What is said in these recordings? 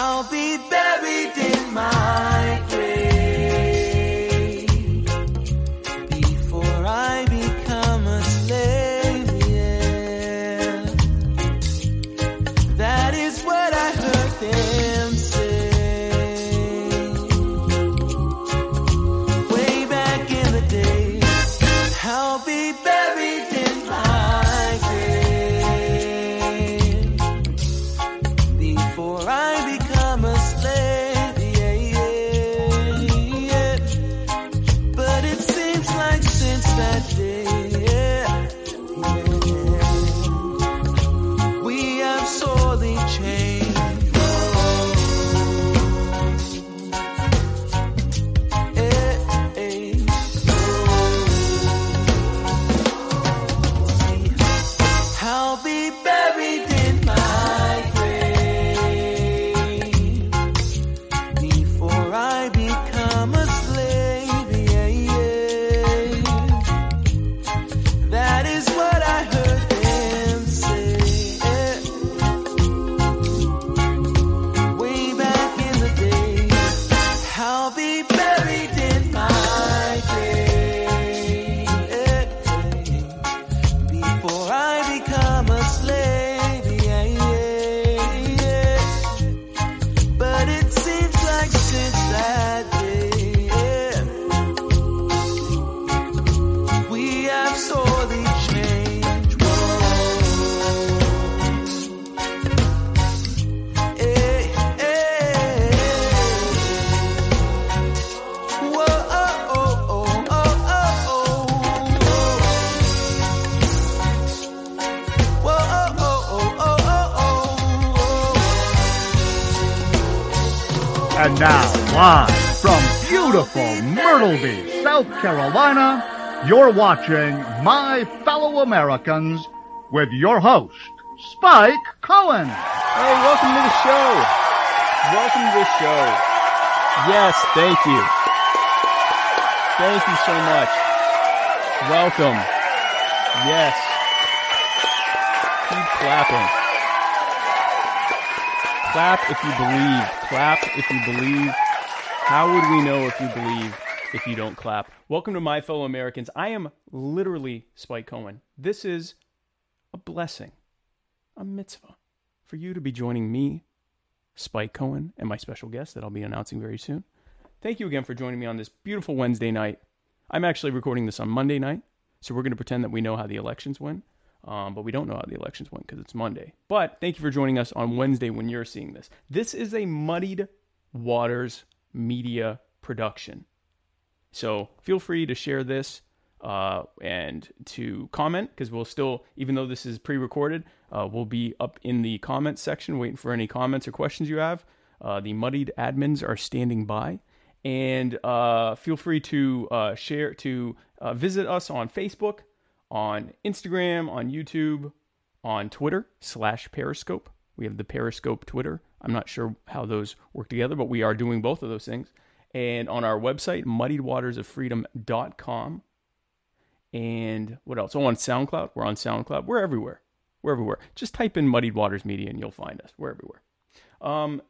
I'll be buried in you're watching My Fellow Americans with your host, Spike Cohen. Hey, welcome to the show. Welcome to the show. Yes, thank you. Thank you so much. Welcome. Yes. Keep clapping. Clap if you believe. Clap if you believe. How would we know if you believe if you don't clap? Welcome to my fellow Americans. I am literally Spike Cohen. This is a blessing, a mitzvah for you to be joining me, Spike Cohen, and my special guest that I'll be announcing very soon. Thank you again for joining me on this beautiful Wednesday night. I'm actually recording this on Monday night, so we're going to pretend that we know how the elections went, um, but we don't know how the elections went because it's Monday. But thank you for joining us on Wednesday when you're seeing this. This is a Muddied Waters media production. So feel free to share this uh, and to comment because we'll still, even though this is pre-recorded, uh, we'll be up in the comments section waiting for any comments or questions you have. Uh, the muddied admins are standing by, and uh, feel free to uh, share to uh, visit us on Facebook, on Instagram, on YouTube, on Twitter slash Periscope. We have the Periscope Twitter. I'm not sure how those work together, but we are doing both of those things. And on our website, muddiedwatersoffreedom.com. And what else? Oh, on SoundCloud. We're on SoundCloud. We're everywhere. We're everywhere. Just type in Muddied Waters Media and you'll find us. We're everywhere. Um,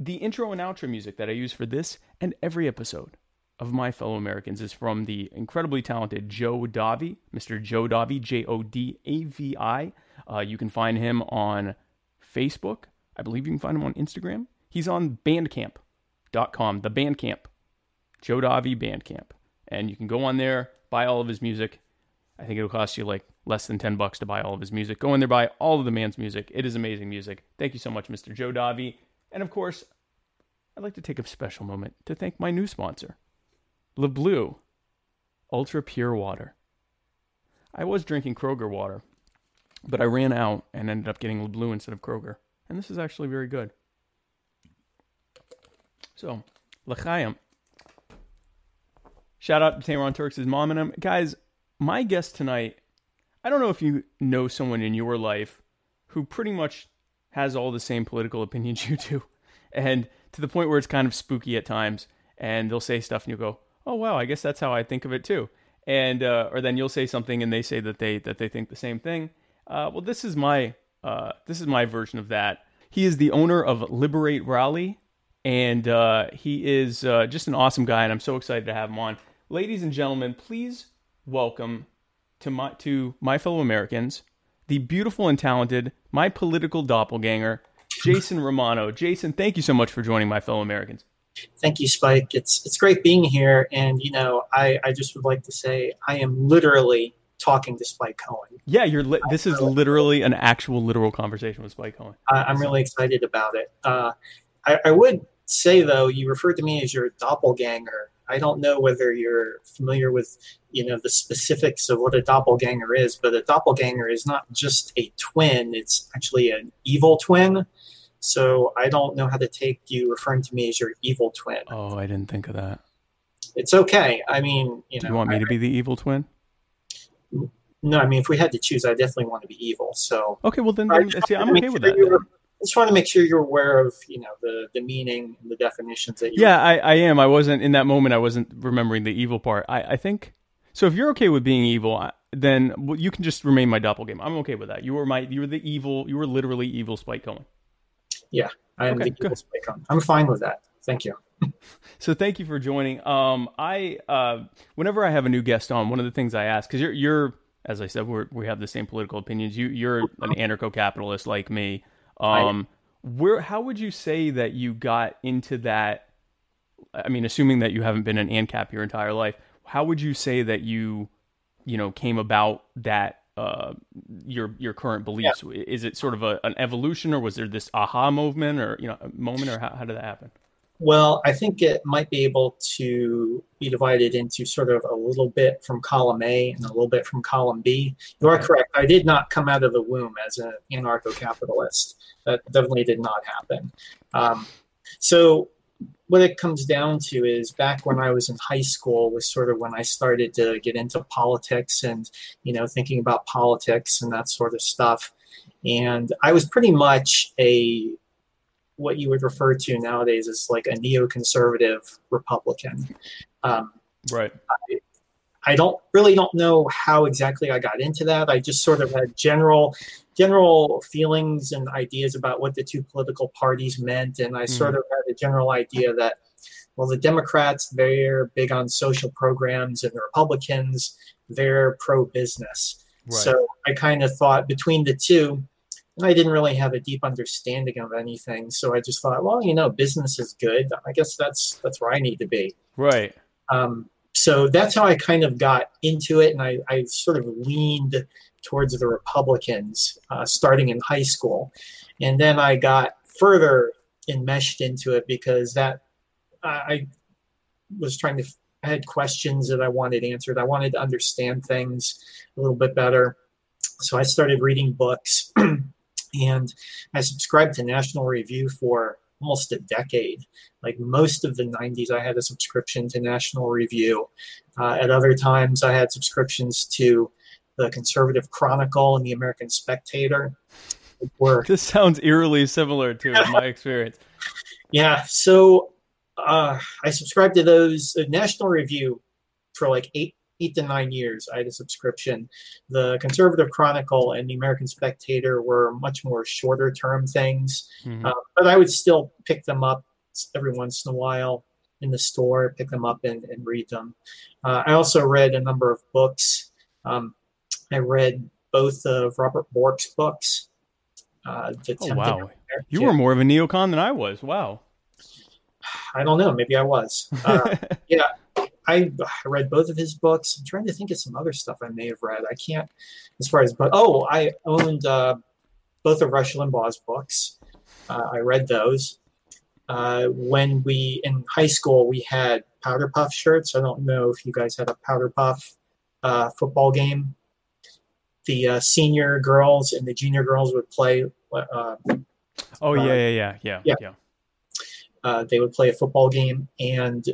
the intro and outro music that I use for this and every episode of My Fellow Americans is from the incredibly talented Joe Davi, Mr. Joe Davi, J O D A V I. Uh, you can find him on Facebook. I believe you can find him on Instagram. He's on Bandcamp.com, the Bandcamp, Joe Davi Bandcamp, and you can go on there, buy all of his music. I think it'll cost you like less than 10 bucks to buy all of his music. Go in there, buy all of the man's music. It is amazing music. Thank you so much, Mr. Joe Davi. And of course, I'd like to take a special moment to thank my new sponsor, Le LeBleu Ultra Pure Water. I was drinking Kroger water, but I ran out and ended up getting Le LeBleu instead of Kroger. And this is actually very good. So, L'chaim. Shout out to Tamron Turks' mom and him. Guys, my guest tonight, I don't know if you know someone in your life who pretty much has all the same political opinions you do. And to the point where it's kind of spooky at times. And they'll say stuff and you'll go, oh, wow, I guess that's how I think of it too. And, uh, or then you'll say something and they say that they, that they think the same thing. Uh, well, this is my, uh, this is my version of that. He is the owner of Liberate Raleigh, and uh, he is uh, just an awesome guy, and I'm so excited to have him on. Ladies and gentlemen, please welcome to my to my fellow Americans the beautiful and talented, my political doppelganger, Jason Romano. Jason, thank you so much for joining my fellow Americans. Thank you, Spike. It's it's great being here, and you know, I I just would like to say I am literally talking to Spike Cohen. Yeah, you're. Li- this is literally an actual literal conversation with Spike Cohen. I, I'm really excited about it. Uh, I, I would say though, you referred to me as your doppelganger. I don't know whether you're familiar with, you know, the specifics of what a doppelganger is, but a doppelganger is not just a twin; it's actually an evil twin. So I don't know how to take you referring to me as your evil twin. Oh, I didn't think of that. It's okay. I mean, you know, Do you want me I- to be the evil twin? no, I mean, if we had to choose, I definitely want to be evil. So Okay, well then, then see, I'm okay with that. Just want to make sure you're aware of, you know, the the meaning and the definitions that you. Yeah, I, I am. I wasn't in that moment. I wasn't remembering the evil part. I, I think so. If you're okay with being evil, then you can just remain my doppelganger. I'm okay with that. You were my, you were the evil. You were literally evil Spike Cohen. Yeah i am Okay, the evil Spike Cohen. I'm fine with that. Thank you. So thank you for joining. Um, I uh, whenever I have a new guest on, one of the things I ask because you're you're as I said, we're, we have the same political opinions. You you're an anarcho-capitalist like me. Um, where how would you say that you got into that? I mean, assuming that you haven't been an ANCAP your entire life, how would you say that you, you know, came about that uh, your your current beliefs? Is it sort of a, an evolution, or was there this aha moment, or you know, moment, or how, how did that happen? Well, I think it might be able to be divided into sort of a little bit from column A and a little bit from column B. You are correct. I did not come out of the womb as an anarcho-capitalist. That definitely did not happen. Um, so what it comes down to is back when I was in high school was sort of when I started to get into politics and you know thinking about politics and that sort of stuff. And I was pretty much a what you would refer to nowadays as like a neoconservative Republican. Um, Right. I don't really don't know how exactly I got into that. I just sort of had general general feelings and ideas about what the two political parties meant, and I sort of had a general idea that well, the Democrats they're big on social programs, and the Republicans they're pro business. Right. So I kind of thought between the two, and I didn't really have a deep understanding of anything. So I just thought, well, you know, business is good. I guess that's that's where I need to be. right. Um, so that's how I kind of got into it, and I, I sort of leaned towards the Republicans uh, starting in high school, and then I got further enmeshed into it because that I I was trying to. I had questions that I wanted answered. I wanted to understand things a little bit better, so I started reading books, and I subscribed to National Review for almost a decade. Like most of the 90s i had a subscription to national review. Uh, at other times i had subscriptions to the conservative chronicle and the american spectator. Were This sounds eerily similar to my experience. yeah so uh, i subscribed to those uh, national review for like eight eight to nine years i had a subscription the conservative chronicle and the american spectator were much more shorter term things Mhm. uh, but I would still pick them up every once in a while in the store, pick them up and, and read them. Uh, I also read a number of books. Um, I read both of Robert Bork's books. Uh, the Oh wow, you were more of a neocon than I was. Wow. I don't know. Maybe I was. Uh, I, I read both of his books. I'm trying to think of some other stuff I may have read. I can't, as far as, but oh, I owned uh, both of Rush Limbaugh's books. Uh, I read those. Uh, when we in high school, we had powder puff shirts. I don't know if you guys had a powder puff uh, football game. The uh, senior girls and the junior girls would play. Uh, oh yeah, yeah, yeah, yeah, yeah. yeah. uh, they would play a football game and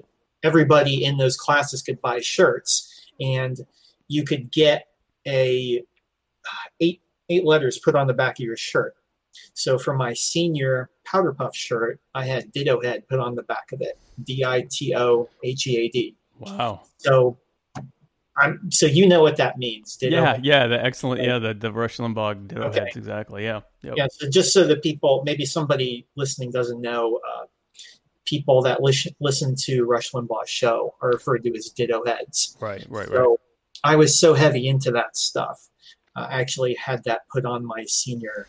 everybody in those classes could buy shirts and you could get a uh, eight eight letters put on the back of your shirt so for my senior powder puff shirt i had ditto head put on the back of it d-i-t-o-h-e-a-d Wow. so I'm, so you know what that means, ditto yeah, head. yeah, the excellent, yeah, the the Rush Limbaugh ditto Okay. heads, exactly. Yeah, yep. Yeah, so just so that people, maybe somebody listening doesn't know, uh, people that listen, listen to Rush Limbaugh's show are referred to as ditto heads. right, right, right. So I was so heavy into that stuff. Uh, I actually had that put on my senior,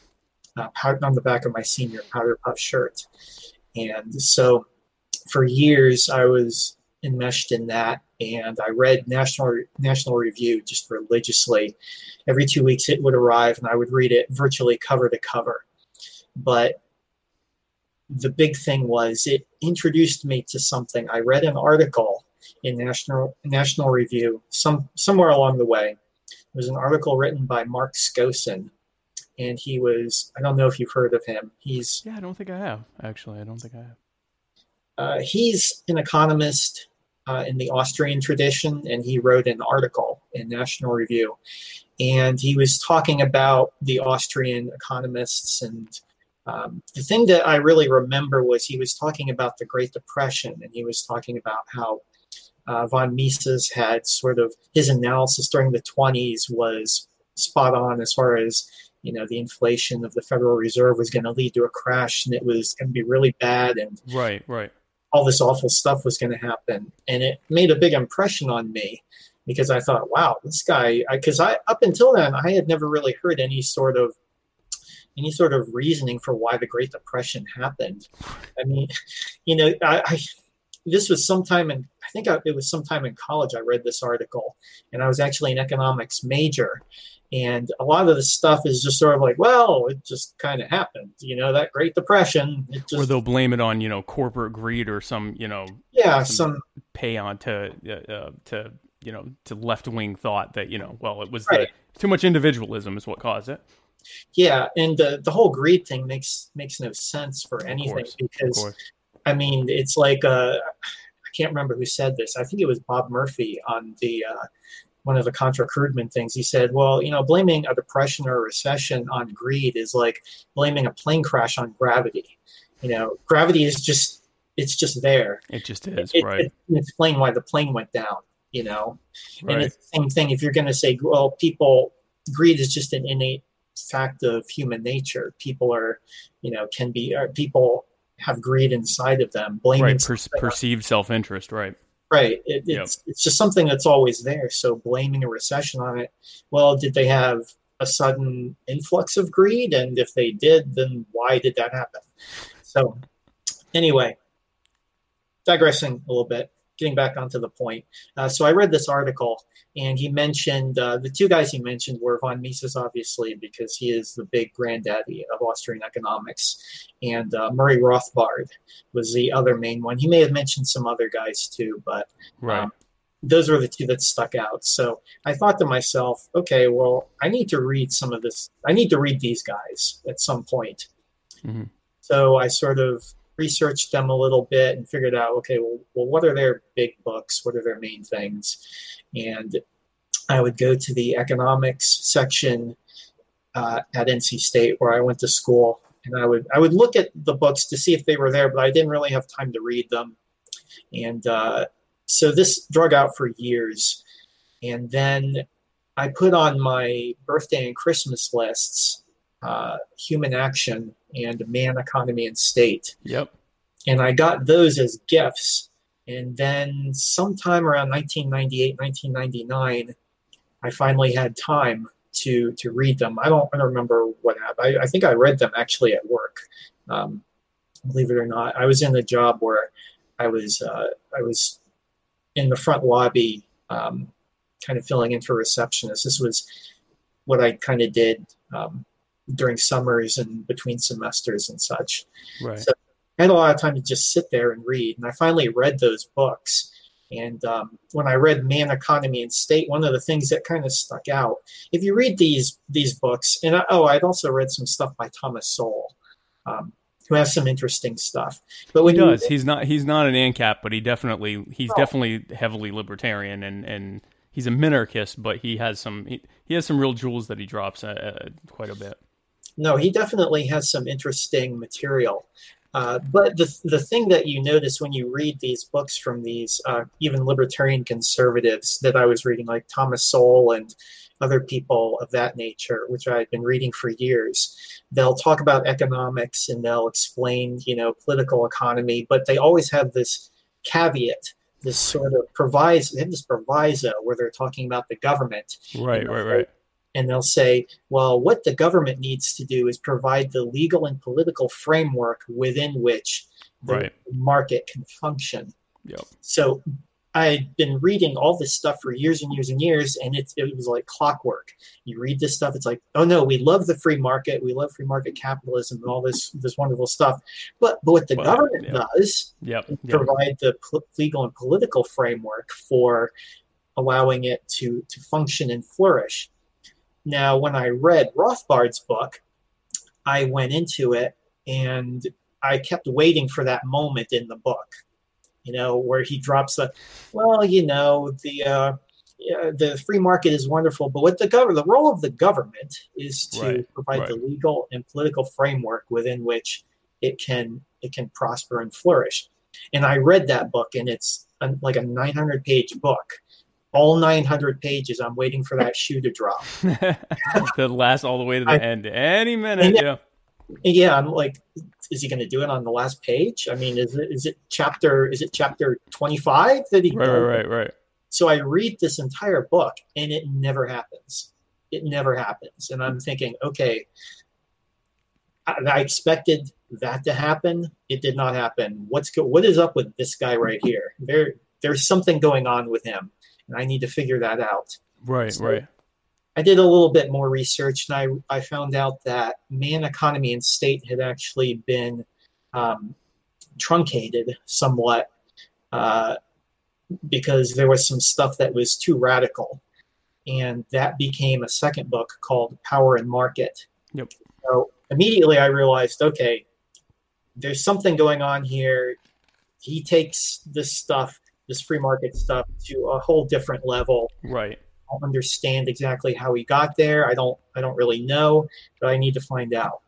uh, on the back of my senior powder puff shirt. And so for years I was enmeshed in that and I read National National Review just religiously. Every two weeks it would arrive and I would read it virtually cover to cover. But the big thing was it introduced me to something. I read an article in National National Review some somewhere along the way. It was an article written by Mark Skousen, and he was I don't know if you've heard of him. He's yeah, I don't think I have actually. I don't think I have. uh, he's an economist uh, in the Austrian tradition, and he wrote an article in National Review, and he was talking about the Austrian economists and. Um, the thing that I really remember was he was talking about the Great Depression, and he was talking about how uh, von Mises had sort of his analysis during the 20s was spot on as far as you know the inflation of the Federal Reserve was going to lead to a crash, and it was going to be really bad, and Right, right. all this awful stuff was going to happen and it made a big impression on me because i thought wow this guy because I, up until then i had never really heard any sort of any sort of reasoning for why the great depression happened i mean you know i, I this was sometime in i think I, it was sometime in college i read this article and i was actually an economics major and a lot of the stuff is just sort of like well it just kind of happened you know that great depression it just Or they'll blame it on you know corporate greed or some you know yeah some- some pay on to uh, uh, to you know to left wing thought that you know well it was Right. the, too much individualism is what caused it. Yeah, and the the whole greed thing makes makes no sense for anything course, because. I mean it's like uh, I can't remember who said this. I think it was Bob Murphy on the uh, one of the Contra Krugman things. He said, "Well, you know, blaming a depression or a recession on greed is like blaming a plane crash on gravity. You know, gravity is just it's just there. It just is It, right. it can explain why the plane went down. You know, and it's the same thing if you're going to say, well, people, greed is just an innate fact of human nature. People are, you know, can be, or people have greed inside of them. Blaming Right. Per- perceived self interest. Right. right. It, Yep. it's, it's just something that's always there. So blaming a recession on it, well, did they have a sudden influx of greed? And if they did, then why did that happen? So, anyway, digressing a little bit, getting back onto the point. Uh, so I read this article, and he mentioned uh, the two guys he mentioned were von Mises, obviously, because he is the big granddaddy of Austrian economics, and uh, Murray Rothbard was the other main one. He may have mentioned some other guys too, but Right. um, those were the two that stuck out. So I thought to myself, okay, well, I need to read some of this. I need to read these guys at some point. Mhm. So I sort of researched them a little bit and figured out, okay, well, well, what are their big books? What are their main things? And I would go to the economics section uh, at NC State where I went to school, and I would I would look at the books to see if they were there, but I didn't really have time to read them. And uh, so this drug out for years, and then I put on my birthday and Christmas lists uh, Human Action and Man, Economy, and State Yep. and I got those as gifts. And then sometime around 1998, 1999, I finally had time to to read them. I don't, I don't remember what happened. I, I think I read them actually at work. Um, believe it or not, I was in a job where I was uh, I was in the front lobby, um, kind of filling in for receptionist. This was what I kind of did um, during summers and between semesters and such. Right. So- I had a lot of time to just sit there and read. And I finally read those books. And um, when I read Man, Economy, and State, one of the things that kind of stuck out, if you read these these books, and I, oh, I'd also read some stuff by Thomas Sowell, um, who has some interesting stuff. But when he you- does. He's not. He's not an ANCAP, but he definitely. He's Oh. definitely heavily libertarian, and and he's a minarchist, but he has some. He, he has some real jewels that he drops uh, uh, quite a bit. No, he definitely has some interesting material. Uh, but the the thing that you notice when you read these books from these uh, even libertarian conservatives that I was reading, like Thomas Sowell and other people of that nature, which I've been reading for years, they'll talk about economics and they'll explain, you know, political economy, but they always have this caveat, this sort of proviso, this proviso where they're talking about the government. Right, you know, right, right. And they'll say, well, what the government needs to do is provide the legal and political framework within which the Right. market can function. Yep. So I'd been reading all this stuff for years and years and years, and it, it was like clockwork. You read this stuff, it's like, oh no, we love the free market, we love free market capitalism and all this this wonderful stuff. But but what the Well, government yeah. does Yep. yep. provide the pol- legal and political framework for allowing it to to function and flourish. Now, when I read Rothbard's book, I went into it and I kept waiting for that moment in the book, you know, where he drops the, well, you know, the uh, the free market is wonderful, but what the government, the role of the government is to Right, provide the legal and political framework within which it can it can prosper and flourish. And I read that book, and it's a, like a 900 page book. All 900 pages. I'm waiting for that shoe to drop. that lasts all the way to the I- end. Any minute. Yeah. Yeah, I'm like, is he going to do it on the last page? I mean, is it is it chapter is it chapter 25 that he? Right, right, right, right. So I read this entire book, and it never happens. It never happens, and I'm thinking, okay, I, I expected that to happen. It did not happen. What's go- what is up with this guy right here? There, there's something going on with him, I need to figure that out. Right, So- right. I did a little bit more research, and I I found out that man, economy, and state had actually been um, truncated somewhat uh, because there was some stuff that was too radical, and that became a second book called Power and Market. Yep. So immediately I realized, okay, there's something going on here. He takes this stuff, this free market stuff, to a whole different level Right. I don't understand exactly how he got there. I don't I don't really know, but I need to find out.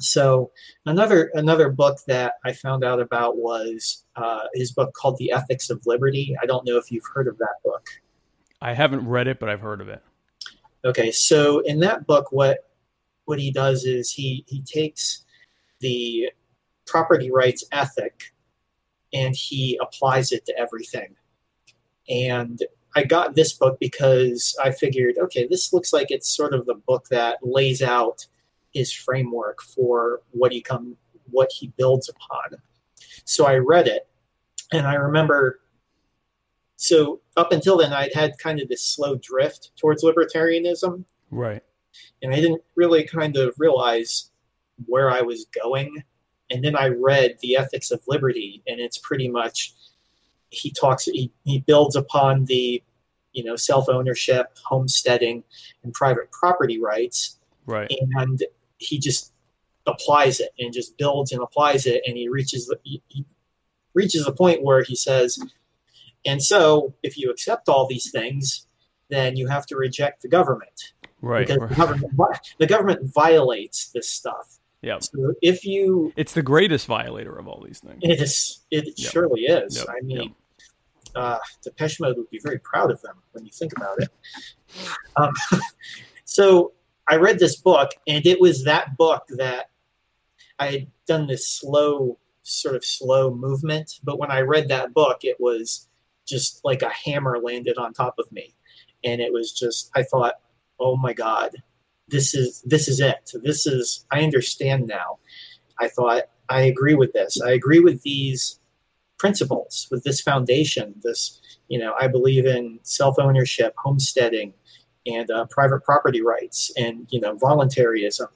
So another another book that I found out about was uh, his book called The Ethics of Liberty. I don't know if you've heard of that book. I haven't read it, but I've heard of it. Okay, so in that book, what what he does is he he takes the property rights ethic and he applies it to everything. And I got this book because I figured, okay, this looks like it's sort of the book that lays out his framework for what he come what he builds upon. So I read it, and I remember. So up until then, I'd had kind of this slow drift towards libertarianism, Right. and I didn't really kind of realize where I was going. And then I read The Ethics of Liberty, and it's pretty much he talks he, he builds upon the you know self ownership, homesteading, and private property rights, Right. and he just applies it and just builds and applies it, and he reaches the, he, he reaches the point where he says, and so if you accept all these things, then you have to reject the government Right. because the government, the government violates this stuff. Yep. So if you, It's the greatest violator of all these things. it is, it Yep. surely is. Yep, I mean, yep. uh, Depeche Mode would be very proud of them when you think about it. Um, so I read this book, and it was that book that I had done this slow, sort of slow movement. But when I read that book, it was just like a hammer landed on top of me, and it was just I thought, oh my god, this is this is it. This is I understand now. I thought I agree with this. I agree with these principles, with this foundation. This, you know, I believe in self ownership, homesteading, and uh, private property rights, and you know, voluntarism.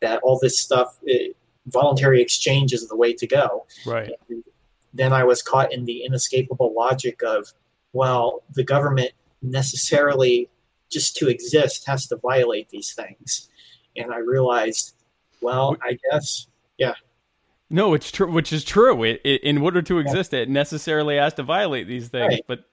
That all this stuff, it, voluntary exchange is the way to go. Right. And then I was caught in the inescapable logic of, well, the government necessarily, just to exist, has to violate these things. And I realized, well, I guess, yeah. No, it's true. Which is true. It, it, in order to exist, it necessarily has to violate these things. Right. But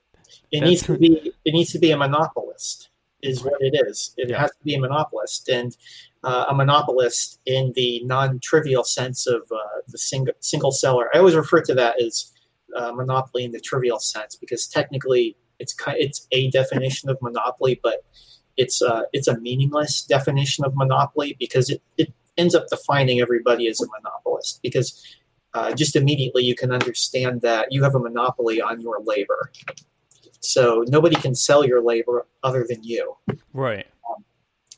it needs to be it needs to be a monopolist. is what it is. It Yeah. has to be a monopolist, and uh, a monopolist in the non-trivial sense of uh, the single single seller. I always refer to that as uh, monopoly in the trivial sense because technically it's ki- it's a definition of monopoly, but it's uh, it's a meaningless definition of monopoly because it, it ends up defining everybody as a monopolist because uh, just immediately you can understand that you have a monopoly on your labor. So nobody can sell your labor other than you. Right.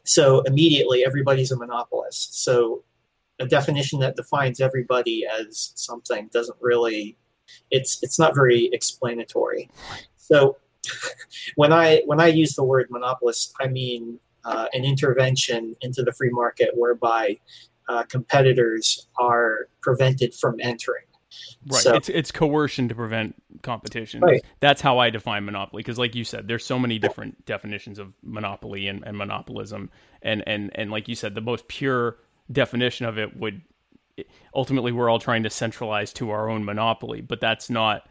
So immediately everybody's a monopolist. So a definition that defines everybody as something doesn't really it's it's not very explanatory. So when I when I use the word monopolist, I mean uh, an intervention into the free market whereby uh, competitors are prevented from entering. Right. So- it's it's coercion to prevent competition. Right. That's how I define monopoly. Because, like you said, there's so many different definitions of monopoly and, and monopolism. And, and and like you said, the most pure definition of it would ultimately we're all trying to centralize to our own monopoly. But that's not.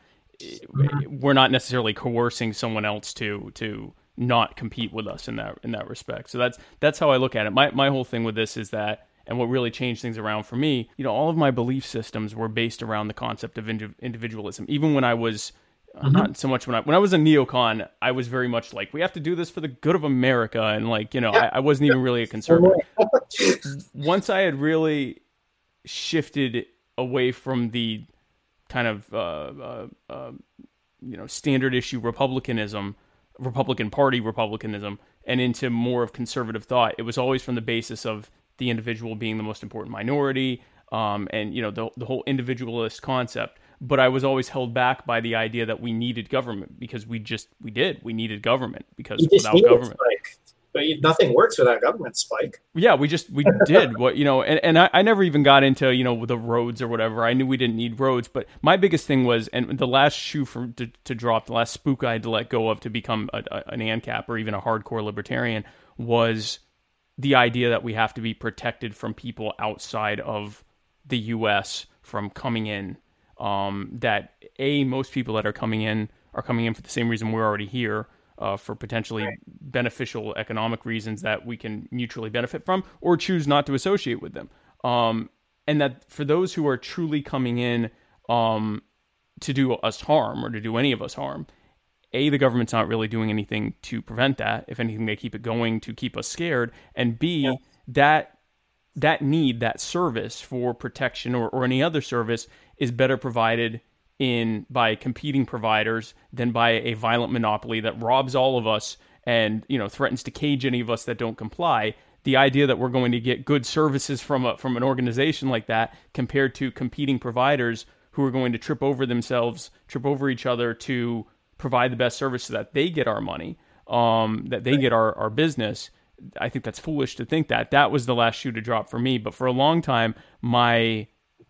We're not necessarily coercing someone else to to not compete with us in that in that respect. So that's that's how I look at it. My my whole thing with this is that and what really changed things around for me, you know, all of my belief systems were based around the concept of indi- individualism. Even when I was uh, not so much when I when I was a neocon, I was very much like we have to do this for the good of America, and like you know, I, I wasn't even really a conservative. Once I had really shifted away from the kind of uh, uh, uh, you know standard issue republicanism, Republican Party republicanism, and into more of conservative thought, it was always from the basis of the individual being the most important minority, um, and you know the the whole individualist concept. But I was always held back by the idea that we needed government because we just we did we needed government because without government. But nothing works without government, Spike. yeah, we just we did what you know, and, and I, I never even got into you know the roads or whatever. I knew we didn't need roads, but my biggest thing was, and the last shoe for to, to drop, the last spook I had to let go of to become a, a, an ANCAP or even a hardcore libertarian was the idea that we have to be protected from people outside of the U.S. from coming in. Um, that a most people that are coming in are coming in for the same reason we're already here. Uh, for potentially beneficial economic reasons that we can mutually benefit from, or choose not to associate with them. Um, and that for those who are truly coming in um, to do us harm or to do any of us harm, a the government's not really doing anything to prevent that. If anything, they keep it going to keep us scared. And b that that need that service for protection or, or any other service is better provided in by competing providers than by a violent monopoly that robs all of us and you know threatens to cage any of us that don't comply the idea that we're going to get good services from a, from an organization like that compared to competing providers who are going to trip over themselves trip over each other to provide the best service so that they get our money um, that they get our, our business I think that's foolish to think that. That was the last shoe to drop for me. But for a long time, my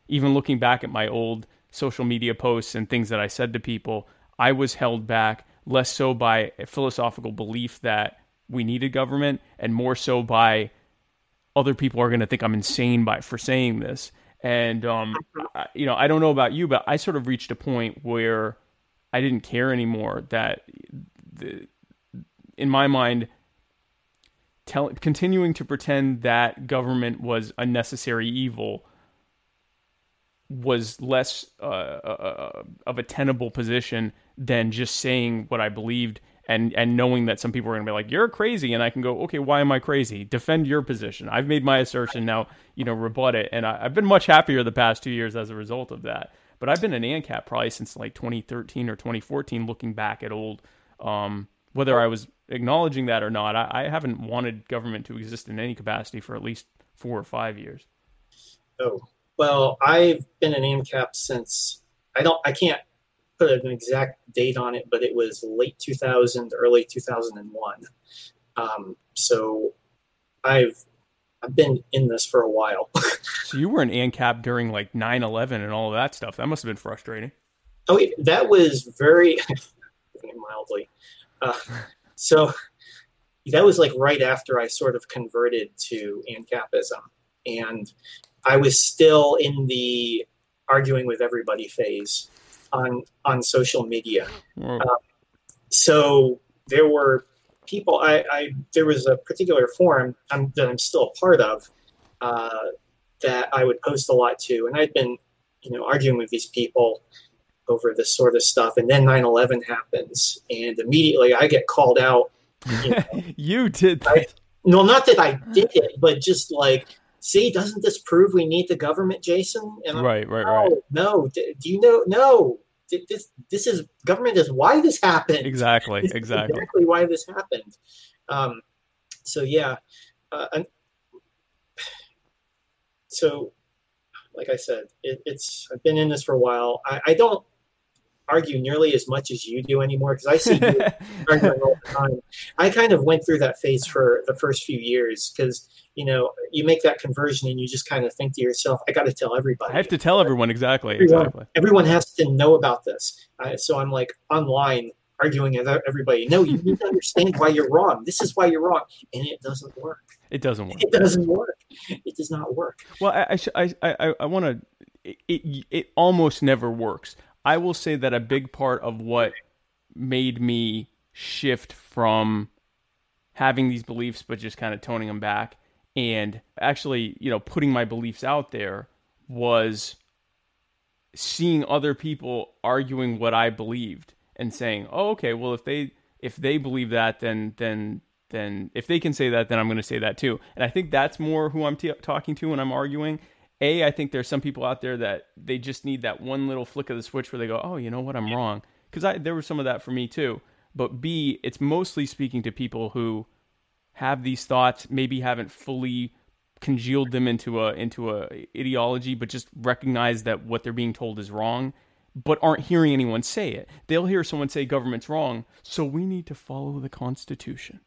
even looking back at my old social media posts and things that I said to people, I was held back less so by a philosophical belief that we needed government and more so by other people are going to think I'm insane by for saying this. And um, I- you know, I don't know about you, but I sort of reached a point where I didn't care anymore. That the, in my mind, tell, continuing to pretend that government was a necessary evil was less uh, uh, of a tenable position than just saying what I believed and and knowing that some people are going to be like you're crazy and I can go okay why am I crazy? Defend your position. I've made my assertion now you know rebut it and I, I've been much happier the past two years as a result of that. But I've been an ANCAP probably since like 2013 or 2014 looking back at old um, whether I was acknowledging that or not I, I haven't wanted government to exist in any capacity for at least four or five years. Oh, well, I've been an ANCAP since I don't I can't put an exact date on it, but it was late 2000, early 2001. Um, so I've I've been in this for a while. So you were an ANCAP during like 9/11 and all of that stuff. That must have been frustrating. oh, that was very mildly. Uh, so that was like right after I sort of converted to ANCAPism, and I was still in the arguing with everybody phase on on social media. Or- so there were people, I, I there was a particular forum I'm, that I'm still a part of uh, that I would post a lot to, and I'd been, you know, arguing with these people over this sort of stuff, and then 9/11 happens, and immediately I get called out. You, know, you did I- that. no, not that I did it, but just like, see, doesn't this prove we need the government, Jason? And right, right, no, right. no. D- Do you know? No. This this is government is why this happened. Exactly, This exactly. exactly why this happened. Um, so yeah, uh, and- so like I said, it, it's I've been in this for a while. I, I don't argue nearly as much as you do anymore because I see you arguing all the time. I kind of went through that phase for the first few years because you know you make that conversion and you just kind of think to yourself, I got to tell everybody. I have to tell everyone exactly, Everyone. exactly. Everyone has to know about this. Uh, so I'm like online arguing with everybody. No, you need to understand why you're wrong. This is why you're wrong, and it doesn't work. It doesn't work. It doesn't work. It does not work. Well, I I I I, I want to. It, it it almost never works. I will say that a big part of what made me shift from having these beliefs, but just kind of toning them back, and actually, you know, putting my beliefs out there was seeing other people arguing what I believed and saying, "Oh, okay, well, if they if they believe that, then then then if they can say that, then I'm going to say that too." And I think that's more who I'm t- talking to when I'm arguing. A, I think there's some people out there that they just need that one little flick of the switch where they go, "Oh, you know what? I'm wrong." Because I there was some of that for me too. But B, it's mostly speaking to people who have these thoughts, maybe haven't fully congealed them into a into a ideology, but just recognize that what they're being told is wrong, but aren't hearing anyone say it. They'll hear someone say government's wrong, so we need to follow the Constitution,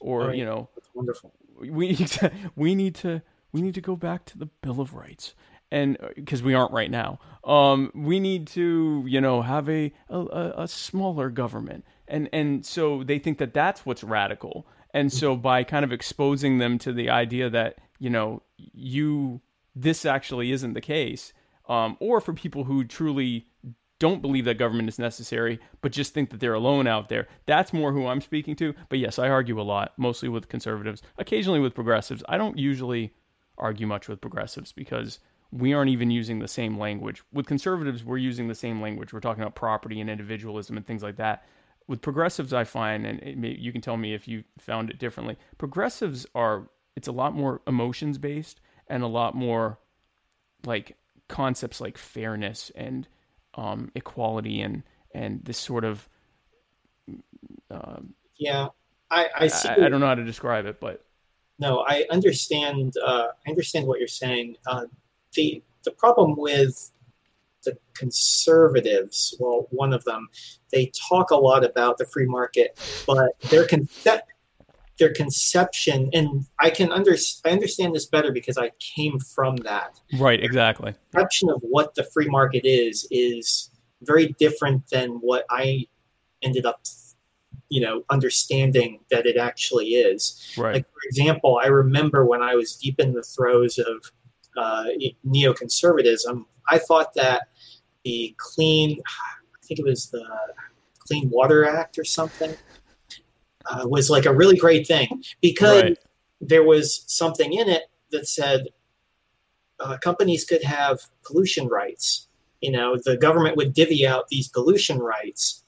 or Right. you know, It's wonderful. we we need to we need to go back to the Bill of Rights, and because we aren't right now, um, we need to you know have a, a a smaller government, and and so they think that that's what's radical, and so by kind of exposing them to the idea that you know you this actually isn't the case, um, or for people who truly don't believe that government is necessary, but just think that they're alone out there. That's more who I'm speaking to. But yes, I argue a lot, mostly with conservatives, occasionally with progressives. I don't usually argue much with progressives because we aren't even using the same language. With conservatives, we're using the same language. We're talking about property and individualism and things like that. With progressives, I find, and it may, you can tell me if you found it differently. Progressives are it's a lot more emotions based and a lot more like concepts like fairness and um, equality and and this sort of um, Yeah, I, I see. I, I don't know how to describe it, but No, I understand. Uh, I understand what you're saying. Uh, the the problem with the conservatives, well, one of them, they talk a lot about the free market, but their concept, their conception, and I can under, I understand this better because I came from that right, exactly. conception of what the free market is is very different than what I ended up, you know, understanding that it actually is. Right, Like for example, I remember when I was deep in the throes of uh, neoconservatism, I thought that the clean, I think it was the Clean Water Act or something, uh, was like a really great thing because Right. there was something in it that said uh, companies could have pollution rights. You know, the government would divvy out these pollution rights,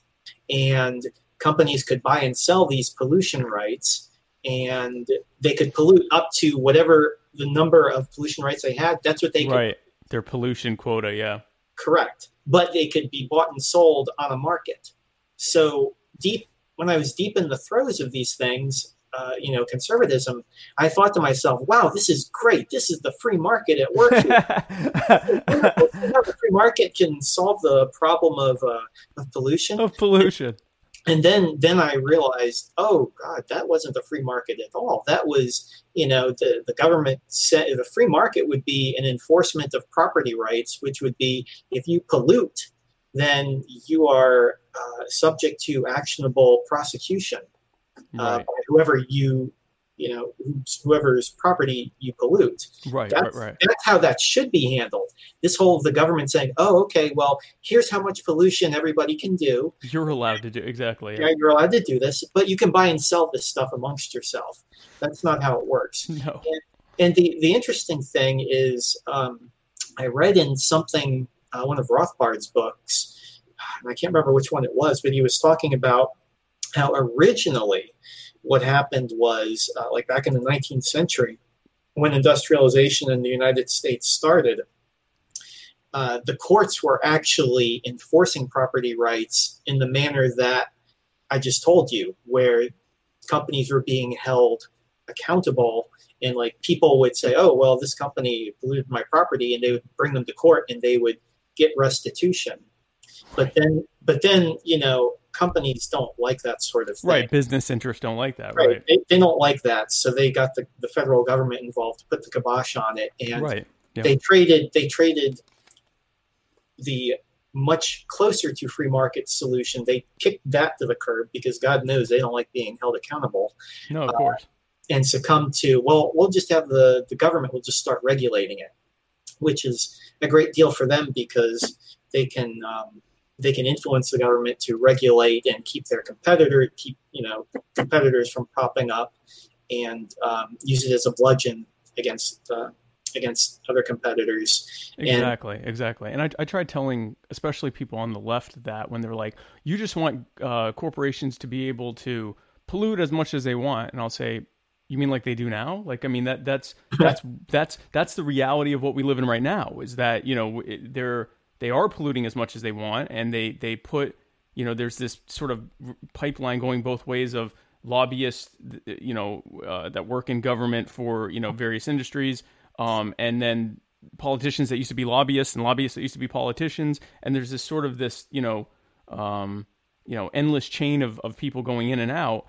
and companies could buy and sell these pollution rights, and they could pollute up to whatever the number of pollution rights they had. That's what they could right. Their pollution quota, yeah. correct, but they could be bought and sold on a market. So deep when I was deep in the throes of these things, uh, you know, conservatism, I thought to myself, "Wow, this is great. This is the free market at work." here. Let's see how the free market can solve the problem of, uh, of pollution. of pollution. And then, then I realized, oh God, that wasn't the free market at all. That was, you know, the, the government said the free market would be an enforcement of property rights, which would be if you pollute, then you are uh, subject to actionable prosecution uh, Right. by whoever you you know whoever's property you pollute. Right, That's, right, right. that's how that should be handled. This whole the government saying, "Oh, okay, well, here's how much pollution everybody can do. You're allowed to do exactly. Yeah, you're allowed to do this, but you can buy and sell this stuff amongst yourself." That's not how it works. No. And the the interesting thing is, um, I read in something uh, one of Rothbard's books, and I can't remember which one it was, but he was talking about how originally what happened was uh, like back in the 19th century when industrialization in the United States started. Uh, the courts were actually enforcing property rights in the manner that I just told you, where companies were being held accountable and like people would say oh well this company polluted my property and they would bring them to court and they would get restitution but then but then you know companies don't like that sort of thing Right. Business interests don't like that. right, Right. They, they don't like that so they got the, the federal government involved to put the kibosh on it and Right. Yeah. they traded they traded the much closer to free market solution they kicked that to the curb because god knows they don't like being held accountable No, uh, of course. and succumb to well we'll just have the the government will just start regulating it which is a great deal for them because they can um, they can influence the government to regulate and keep their competitor keep you know competitors from popping up and um, use it as a bludgeon against uh, against other competitors and- Exactly, exactly. And I, I tried telling, especially people on the left, that when they're like, "You just want uh, corporations to be able to pollute as much as they want," and I'll say, "You mean like they do now? Like, I mean that that's that's that's that's the reality of what we live in right now. Is that you know it- they're they are polluting as much as they want, and they they put you know there's this sort of pipeline going both ways of lobbyists, you know, uh, that work in government for you know various industries, um, and then politicians that used to be lobbyists and lobbyists that used to be politicians, and there's this sort of this you know, um, you know, endless chain of of people going in and out.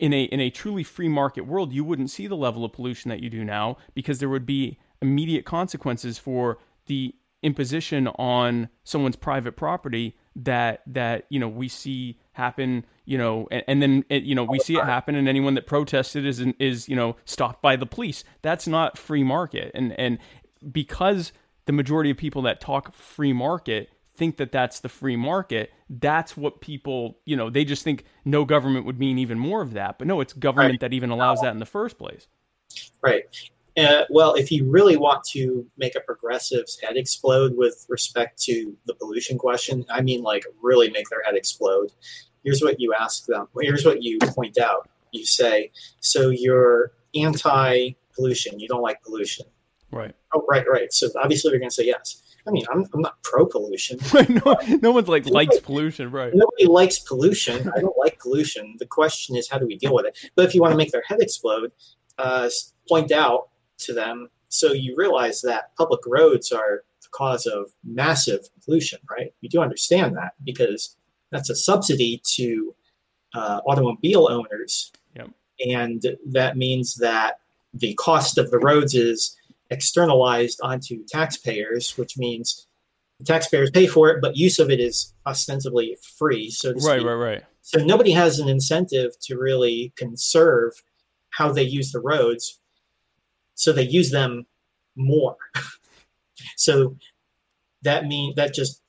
In a in a truly free market world, you wouldn't see the level of pollution that you do now because there would be immediate consequences for the imposition on someone's private property that that you know we see happen you know and, and then it, you know we see it happen and anyone that protested is is you know stopped by the police that's not free market and and because the majority of people that talk free market think that that's the free market that's what people you know they just think no government would mean even more of that but no it's government Right. that even allows that in the first place Right. Uh, well, if you really want to make a progressive's head explode with respect to the pollution question, I mean, like really make their head explode. Here's what you ask them. Here's what you point out. You say, so you're anti-pollution. You don't like pollution. right Oh, right, right. So obviously they're going to say yes. I mean, I'm, I'm not pro-pollution. no, no one's like likes pollution right Nobody likes pollution. I don't like pollution. The question is, how do we deal with it? But if you want to make their head explode, uh, point out to them so you realize that public roads are the cause of massive pollution, right? You do understand that because that's a subsidy to uh, automobile owners. Yep. And that means that the cost of the roads is externalized onto taxpayers, which means the taxpayers pay for it, but use of it is ostensibly free. So right speak. right right So nobody has an incentive to really conserve how they use the roads. So they use them more. so that mean that just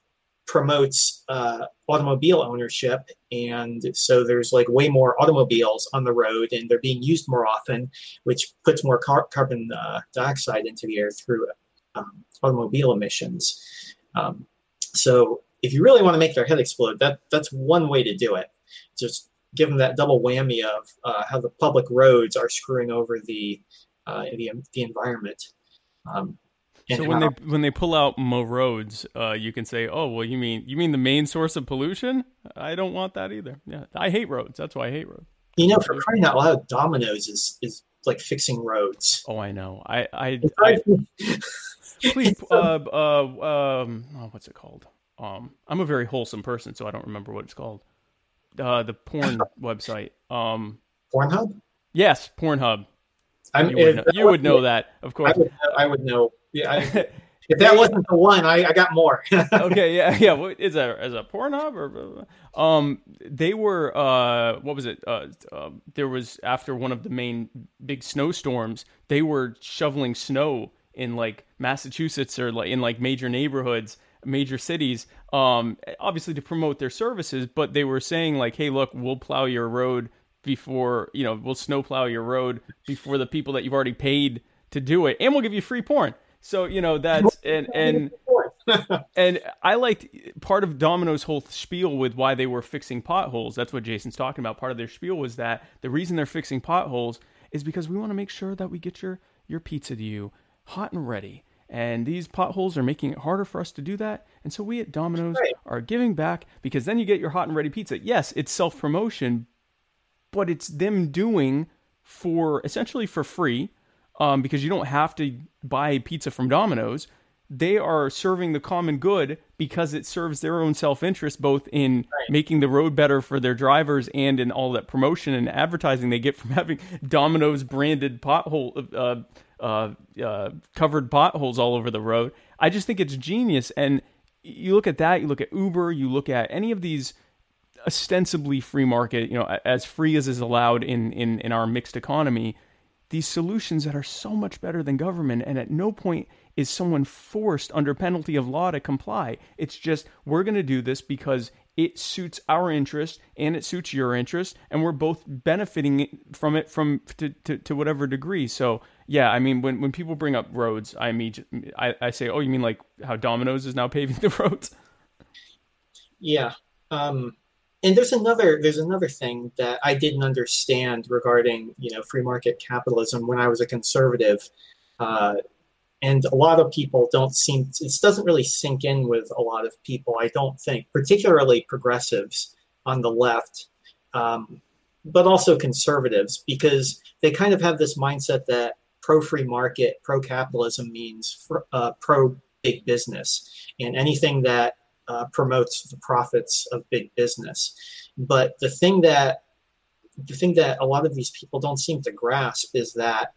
promotes uh, automobile ownership, and so there's like way more automobiles on the road, and they're being used more often, which puts more car- carbon uh, dioxide into the air through um, automobile emissions. Um, so if you really want to make their head explode, that that's one way to do it. Just give them that double whammy of uh, how the public roads are screwing over the uh, the, the environment. Um, So when how- they when they pull out mo roads, uh, you can say, "Oh, well, you mean you mean the main source of pollution? I don't want that either. Yeah, I hate roads. That's why I hate roads. you know, for crying out loud, Domino's is is like fixing roads. Oh, I know. I I, I please uh uh um oh, what's it called? Um, I'm a very wholesome person, so I don't remember what it's called. Uh, the porn website. Um, Pornhub. yes, Pornhub. I'm, You would know, that you would know that, of I course. would, I would know. Yeah, I, If that wasn't the one, I, I got more. okay, yeah, yeah. What, is a is a Pornhub or um? They were uh, what was it? Uh, uh, there was after one of the main big snowstorms, they were shoveling snow in like Massachusetts or like in like major neighborhoods, major cities. Um, obviously to promote their services, but they were saying like, hey, look, we'll plow your road before you know, we'll snowplow your road before the people that you've already paid to do it, and we'll give you free porn. So you know that's and and and I liked part of Domino's whole spiel with why they were fixing potholes. That's what Jason's talking about. Part of their spiel was that the reason they're fixing potholes is because we want to make sure that we get your your pizza to you hot and ready. And these potholes are making it harder for us to do that. And so we at Domino's right. are giving back because then you get your hot and ready pizza. Yes, it's self promotion, but it's them doing for essentially for free um, because you don't have to buy pizza from Domino's. They are serving the common good because it serves their own self interest, both in right. making the road better for their drivers and in all that promotion and advertising they get from having Domino's branded pothole uh, uh, uh, covered potholes all over the road. I just think it's genius. And you look at that, you look at Uber, you look at any of these ostensibly free market, you know, as free as is allowed in, in, in our mixed economy these solutions that are so much better than government and at no point is someone forced under penalty of law to comply. It's just we're going to do this because it suits our interest and it suits your interest and we're both benefiting from it from to, to, to whatever degree. So yeah i mean when, when people bring up roads i mean I, I say oh you mean like how domino's is now paving the roads? Yeah um and there's another there's another thing that I didn't understand regarding you know free market capitalism when I was a conservative, uh, and a lot of people don't seem it doesn't really sink in with a lot of people. I don't think, particularly progressives on the left, um, but also conservatives, because they kind of have this mindset that pro free market, pro capitalism means uh, pro big business, and anything that uh, promotes the profits of big business. But the thing that the thing that a lot of these people don't seem to grasp is that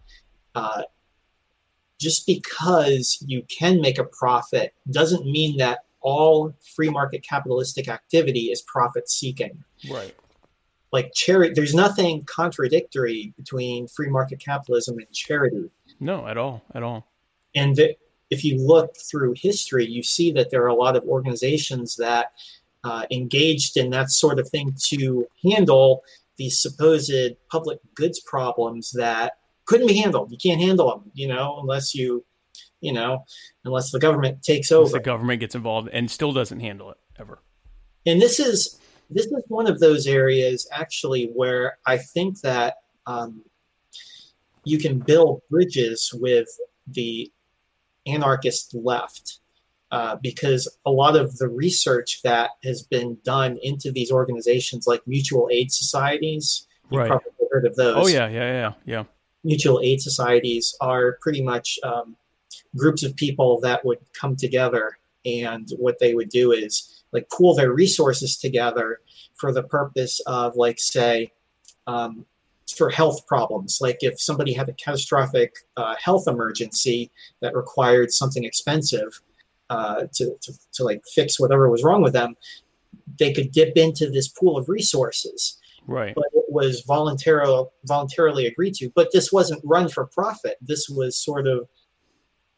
uh, just because you can make a profit doesn't mean that all free market capitalistic activity is profit seeking. Right. Like charity, there's nothing contradictory between free market capitalism and charity. No, at all, at all. And the, if you look through history, you see that there are a lot of organizations that uh, engaged in that sort of thing to handle these supposed public goods problems that couldn't be handled. You can't handle them, you know, unless you, you know, unless the government takes over. the government gets involved and still doesn't handle it ever. And this is this is one of those areas actually where I think that um, you can build bridges with the anarchist left uh, because a lot of the research that has been done into these organizations like mutual aid societies you've right. probably heard of those oh yeah yeah yeah yeah mutual aid societies are pretty much um, groups of people that would come together and what they would do is like pool their resources together for the purpose of like say um, for health problems. Like if somebody had a catastrophic uh, health emergency that required something expensive uh, to, to, to like fix whatever was wrong with them, they could dip into this pool of resources. Right. But it was voluntarily voluntarily agreed to. But this wasn't run for profit. This was sort of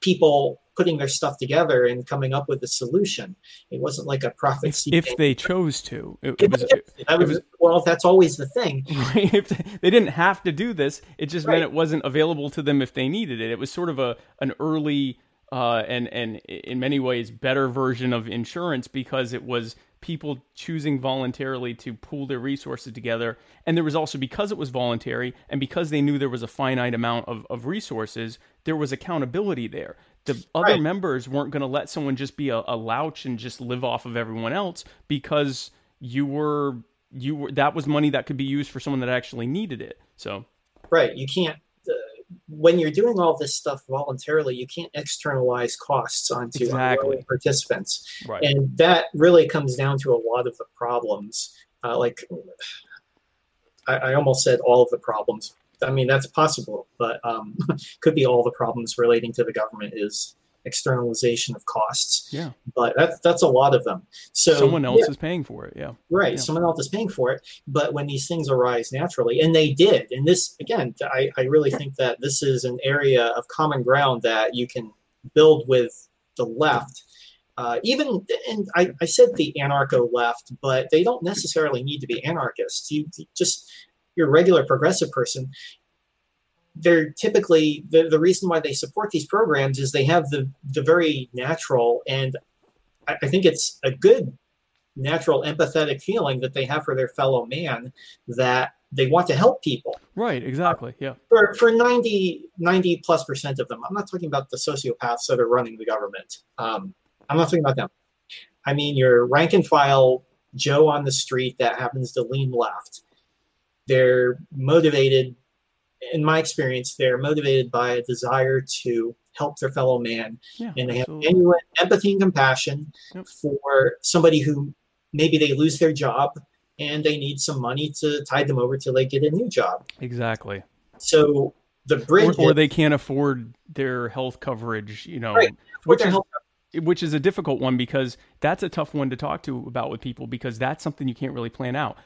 people putting their stuff together and coming up with a solution. It wasn't like a profit seeking. If they chose to, it, it was, it, that was, was, well, that's always the thing. if they didn't have to do this, it just right. meant it wasn't available to them if they needed it. It was sort of a an early uh, and and in many ways better version of insurance because it was people choosing voluntarily to pool their resources together. And there was also, because it was voluntary and because they knew there was a finite amount of, of resources, there was accountability there the other right. members weren't going to let someone just be a, a louch and just live off of everyone else because you were you were that was money that could be used for someone that actually needed it so right you can't when you're doing all this stuff voluntarily you can't externalize costs onto exactly. participants right. and that really comes down to a lot of the problems uh, like I, I almost said all of the problems I mean, that's possible, but um, could be all the problems relating to the government is externalization of costs. Yeah. But that's that's a lot of them. So Someone else yeah, is paying for it. Yeah. right. yeah. Someone else is paying for it. But when these things arise naturally, and they did, and this again, I, I really think that this is an area of common ground that you can build with the left. Uh, even and I, I said the anarcho left, but they don't necessarily need to be anarchists. You you just your regular progressive person they're typically the, the reason why they support these programs is they have the the very natural and I, I think it's a good natural empathetic feeling that they have for their fellow man that they want to help people Right. Exactly. Yeah. for for 90 90 plus percent of them i'm not talking about the sociopaths that are running the government um, i'm not talking about them i mean your rank and file joe on the street that happens to lean left they're motivated in my experience they're motivated by a desire to help their fellow man Yeah. and they have absolutely. genuine empathy and compassion Yep. for somebody who maybe they lose their job and they need some money to tide them over till they get a new job Exactly. so the Or, bridge or they can't afford their health coverage. You know. Right. Which is, which is a difficult one because that's a tough one to talk to about with people because that's something you can't really plan out.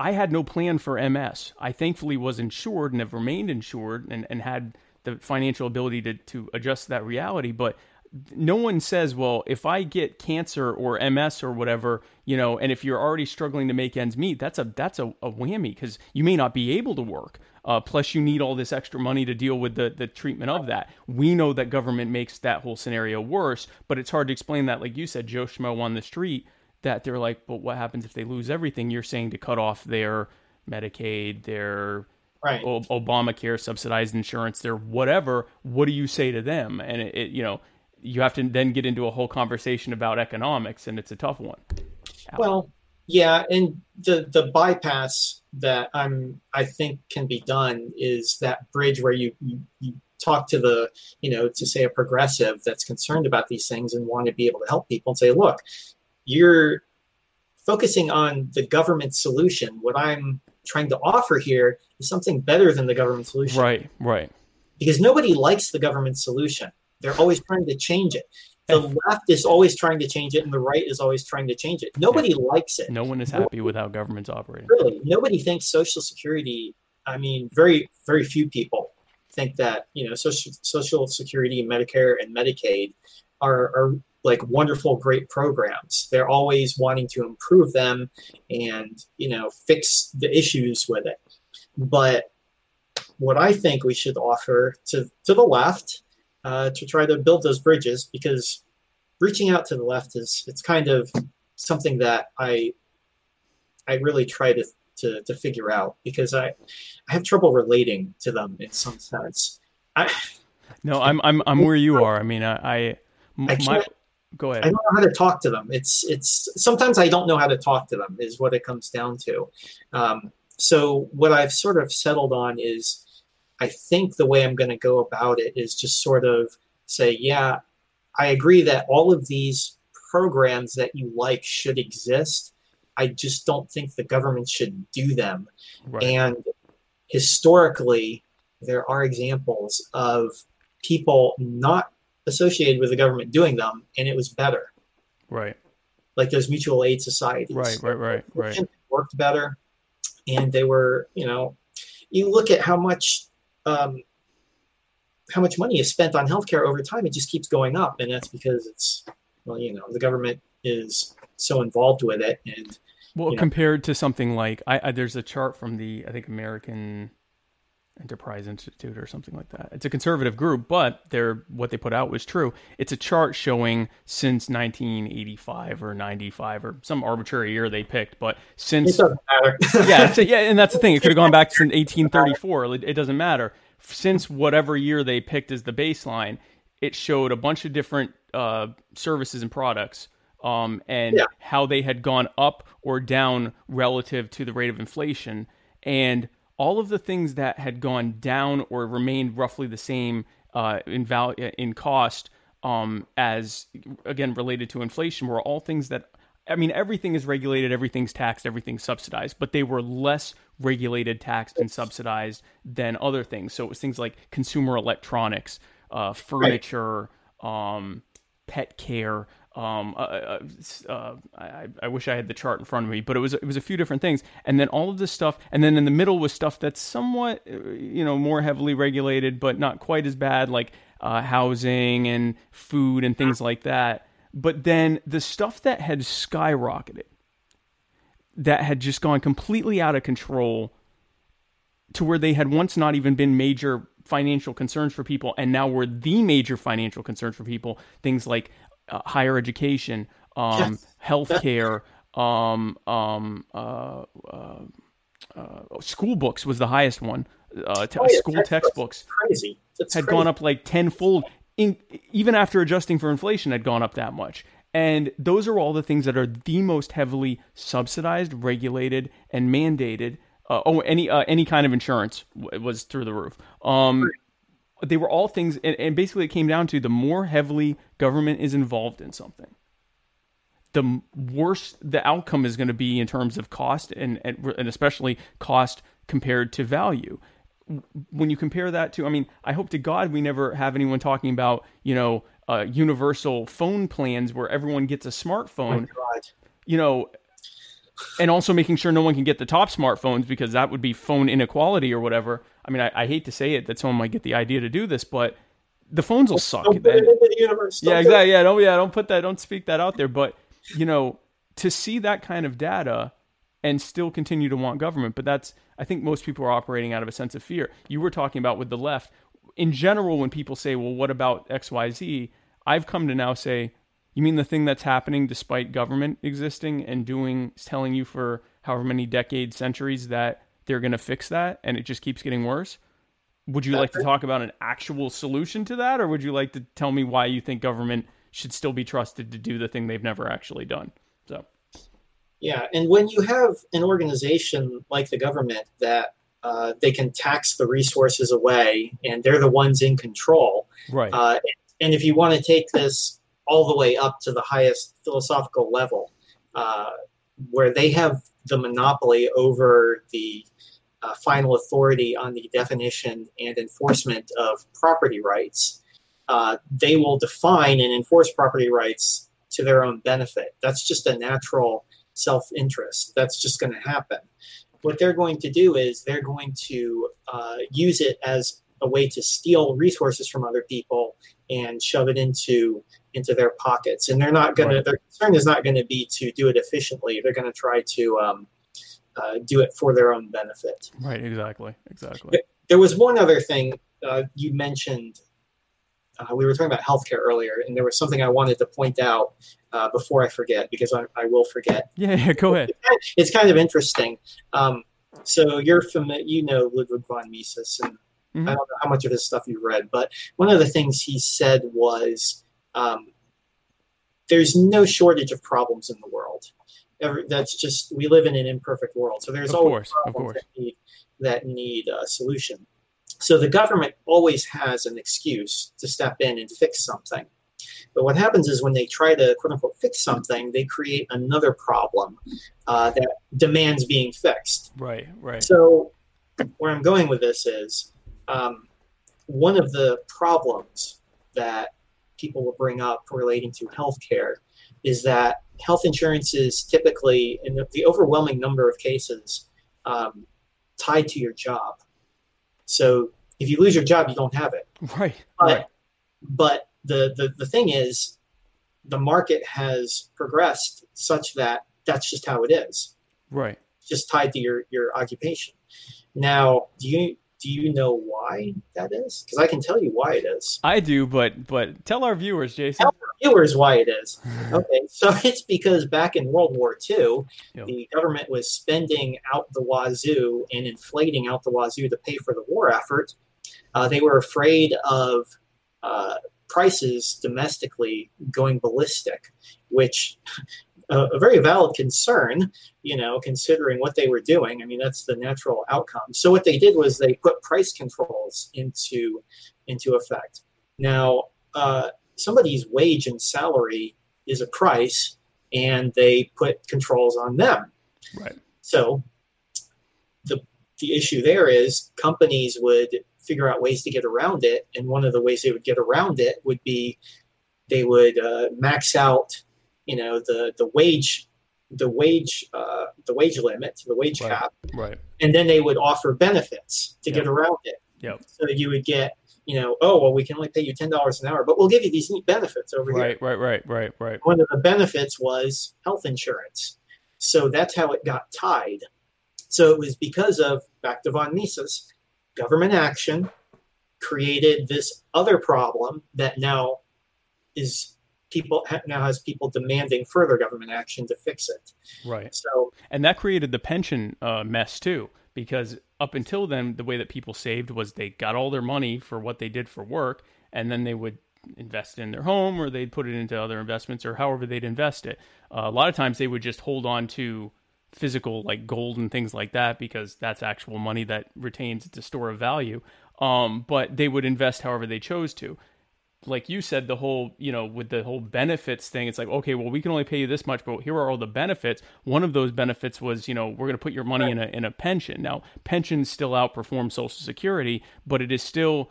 I had no plan for MS. I thankfully was insured and have remained insured and, and had the financial ability to, to adjust to that reality. But no one says, well, if I get cancer or MS or whatever, you know, and if you're already struggling to make ends meet, that's a that's a, a whammy because you may not be able to work. Uh, plus, you need all this extra money to deal with the the treatment of that. We know that government makes that whole scenario worse, but it's hard to explain that. Like you said, Joe Schmo on the street, that they're like, but what happens if they lose everything? You're saying to cut off their Medicaid, their right O- Obamacare, subsidized insurance, their whatever. What do you say to them? And it, it, you know, you have to then get into a whole conversation about economics, and it's a tough one. well yeah and the the bypass that i'm i think can be done is that bridge where you you, you talk to the you know to say a progressive that's concerned about these things and want to be able to help people and say look you're focusing on the government solution what i'm trying to offer here is something better than the government solution Right, right. because nobody likes the government solution. They're always trying to change it. The left is always trying to change it, and the right is always trying to change it. Nobody likes it. No one is happy with how government's operating. Really, nobody thinks Social Security. I mean, very, very few people think that you know Social Social Security, Medicare, and Medicaid are are like wonderful, great programs. They're always wanting to improve them and you know fix the issues with it. But what I think we should offer to to the left uh, to try to build those bridges because reaching out to the left is it's kind of something that I I really try to to, to figure out because I I have trouble relating to them in some sense. I No, I'm I'm I'm where you are. I mean, I, I my go I don't know how to talk to them. It's it's sometimes I don't know how to talk to them is what it comes down to. Um, so what I've sort of settled on is I think the way I'm going to go about it is just sort of say, yeah, I agree that all of these programs that you like should exist. I just don't think the government should do them. Right. And historically, there are examples of people not associated with the government doing them, and it was better. Right. Like those mutual aid societies. Right. Right. Right. Right. Worked better, and they were, you know, you look at how much. Um, how much money is spent on healthcare over time? It just keeps going up, and that's because it's, well, you know, the government is so involved with it, and Well, you know. compared to something like I, I there's a chart from the I think American Enterprise Institute or something like that. It's a conservative group, but they're what they put out was true. It's a chart showing since 1985 or 95 or some arbitrary year they picked, but it since doesn't matter. yeah, yeah, and that's the thing. It could have gone back to 1834. It, it doesn't matter. Since whatever year they picked as the baseline, it showed a bunch of different uh, services and products, um, and Yeah. how they had gone up or down relative to the rate of inflation, and all of the things that had gone down or remained roughly the same uh, in val- in cost um, as again related to inflation were all things that I mean everything is regulated, everything's taxed, everything's subsidized, but they were less regulated, taxed, and subsidized than other things. So it was things like consumer electronics, uh, furniture, um, pet care. Um, uh, uh, uh, I, I wish I had the chart in front of me, but it was it was a few different things, and then all of this stuff, and then in the middle was stuff that's somewhat, uh, you know, more heavily regulated, but not quite as bad, like uh, housing and food and things like that. But then the stuff that had skyrocketed, that had just gone completely out of control, to where they had once not even been major financial concerns for people, and now were the major financial concerns for people. Things like uh, higher education, um, Yes. healthcare, um, um, uh, uh, uh, school books was the highest one. Uh, Oh, yeah, school textbooks. Had crazy. gone up like tenfold, in, even after adjusting for inflation, had gone up that much. And those are all the things that are the most heavily subsidized, regulated, and mandated. Uh, oh, any uh, any kind of insurance w- was through the roof. Um, they were all things, and, and basically it came down to the more heavily government is involved in something, the worse the outcome is going to be in terms of cost and, and and especially cost compared to value. When you compare that to, I mean, I hope to God we never have anyone talking about, you know, uh, universal phone plans where everyone gets a Oh smartphone, God. you know, and also making sure no one can get the top smartphones because that would be phone inequality or whatever. I mean, I, I hate to say it that someone might get the idea to do this, but the phones will suck. Don't put it into the universe. Don't Yeah, exactly. Yeah, don't yeah, don't put that, don't speak that out there. But you know, to see that kind of data and still continue to want government, but that's I think most people are operating out of a sense of fear. You were talking about with the left in general when people say, "Well, what about X, Y, Z?" I've come to now say, "You mean the thing that's happening despite government existing and doing, telling you for however many decades, centuries that they're going to fix that, and it just keeps getting worse." Would you like to talk about an actual solution to that, or would you like to tell me why you think government should still be trusted to do the thing they've never actually done? So, Yeah, and when you have an organization like the government that uh, they can tax the resources away and they're the ones in control, right, uh, and if you want to take this all the way up to the highest philosophical level, uh, where they have the monopoly over the uh, final authority on the definition and enforcement of property rights, uh, they will define and enforce property rights to their own benefit. That's just a natural self interest. That's just going to happen. What they're going to do is they're going to uh, use it as a way to steal resources from other people and shove it into into their pockets. And they're not going Right. to. Their concern is not going to be to do it efficiently. They're going to try to um, uh, do it for their own benefit. right, exactly, exactly. There was one other thing uh, you mentioned. Uh, we were talking about healthcare earlier, and there was something I wanted to point out uh, before I forget because I, I will forget. Yeah, yeah, go ahead. It's kind of interesting. Um, so you're familiar, you know Ludwig von Mises, and Mhm. I don't know how much of his stuff you've read, but one of the things he said was, um, "There's no shortage of problems in the world. Every, that's just we live in an imperfect world, so there's Of always course, of problems course. that need that need a solution. So the government always has an excuse to step in and fix something. But what happens is when they try to quote unquote fix something, they create another problem uh, that demands being fixed. Right, right. So where I'm going with this is um, one of the problems that people will bring up relating to healthcare is that health insurance is typically, in the, the overwhelming number of cases, um, tied to your job. So if you lose your job, you don't have it. Right, But, right. but the, the, the thing is, the market has progressed such that that's just how it is Right. just tied to your your occupation. Now, do you do you know why that is? Because I can tell you why it is. I do, but but tell our viewers, Jason. Tell our Viewers, why it is. Okay, so it's because back in World War II, Yep. the government was spending out the wazoo and inflating out the wazoo to pay for the war effort. Uh, they were afraid of uh, prices domestically going ballistic, which a, a very valid concern, you know, considering what they were doing. I mean, that's the natural outcome. So what they did was they put price controls into into effect. Now, uh, somebody's wage and salary is a price, and they put controls on them. Right. So the the issue there is companies would figure out ways to get around it, and one of the ways they would get around it would be they would uh, max out, you know, the the wage, the wage, uh, the wage limit, the wage Right. cap, Right. and then they would offer benefits to Yep. get around it. Yep. So you would get, you know, oh well, we can only pay you ten dollars an hour, but we'll give you these neat benefits over here. Right. Right. Right. Right. Right. One of the benefits was health insurance. So that's how it got tied. So it was because of back to von Mises, government action created this other problem that now is people now has people demanding further government action to fix it. Right. So And that created the pension uh, mess too, because up until then, the way that people saved was they got all their money for what they did for work, and then they would invest in their home or they'd put it into other investments or however they'd invest it. Uh, a lot of times they would just hold on to physical like gold and things like that because that's actual money that retains it's a store of value. Um, but they would invest however they chose to like you said, the whole, you know, with the whole benefits thing, it's like, okay, well, we can only pay you this much, but here are all the benefits. One of those benefits was, you know, we're going to put your money in a in a pension. Now, pensions still outperform Social Security, but it is still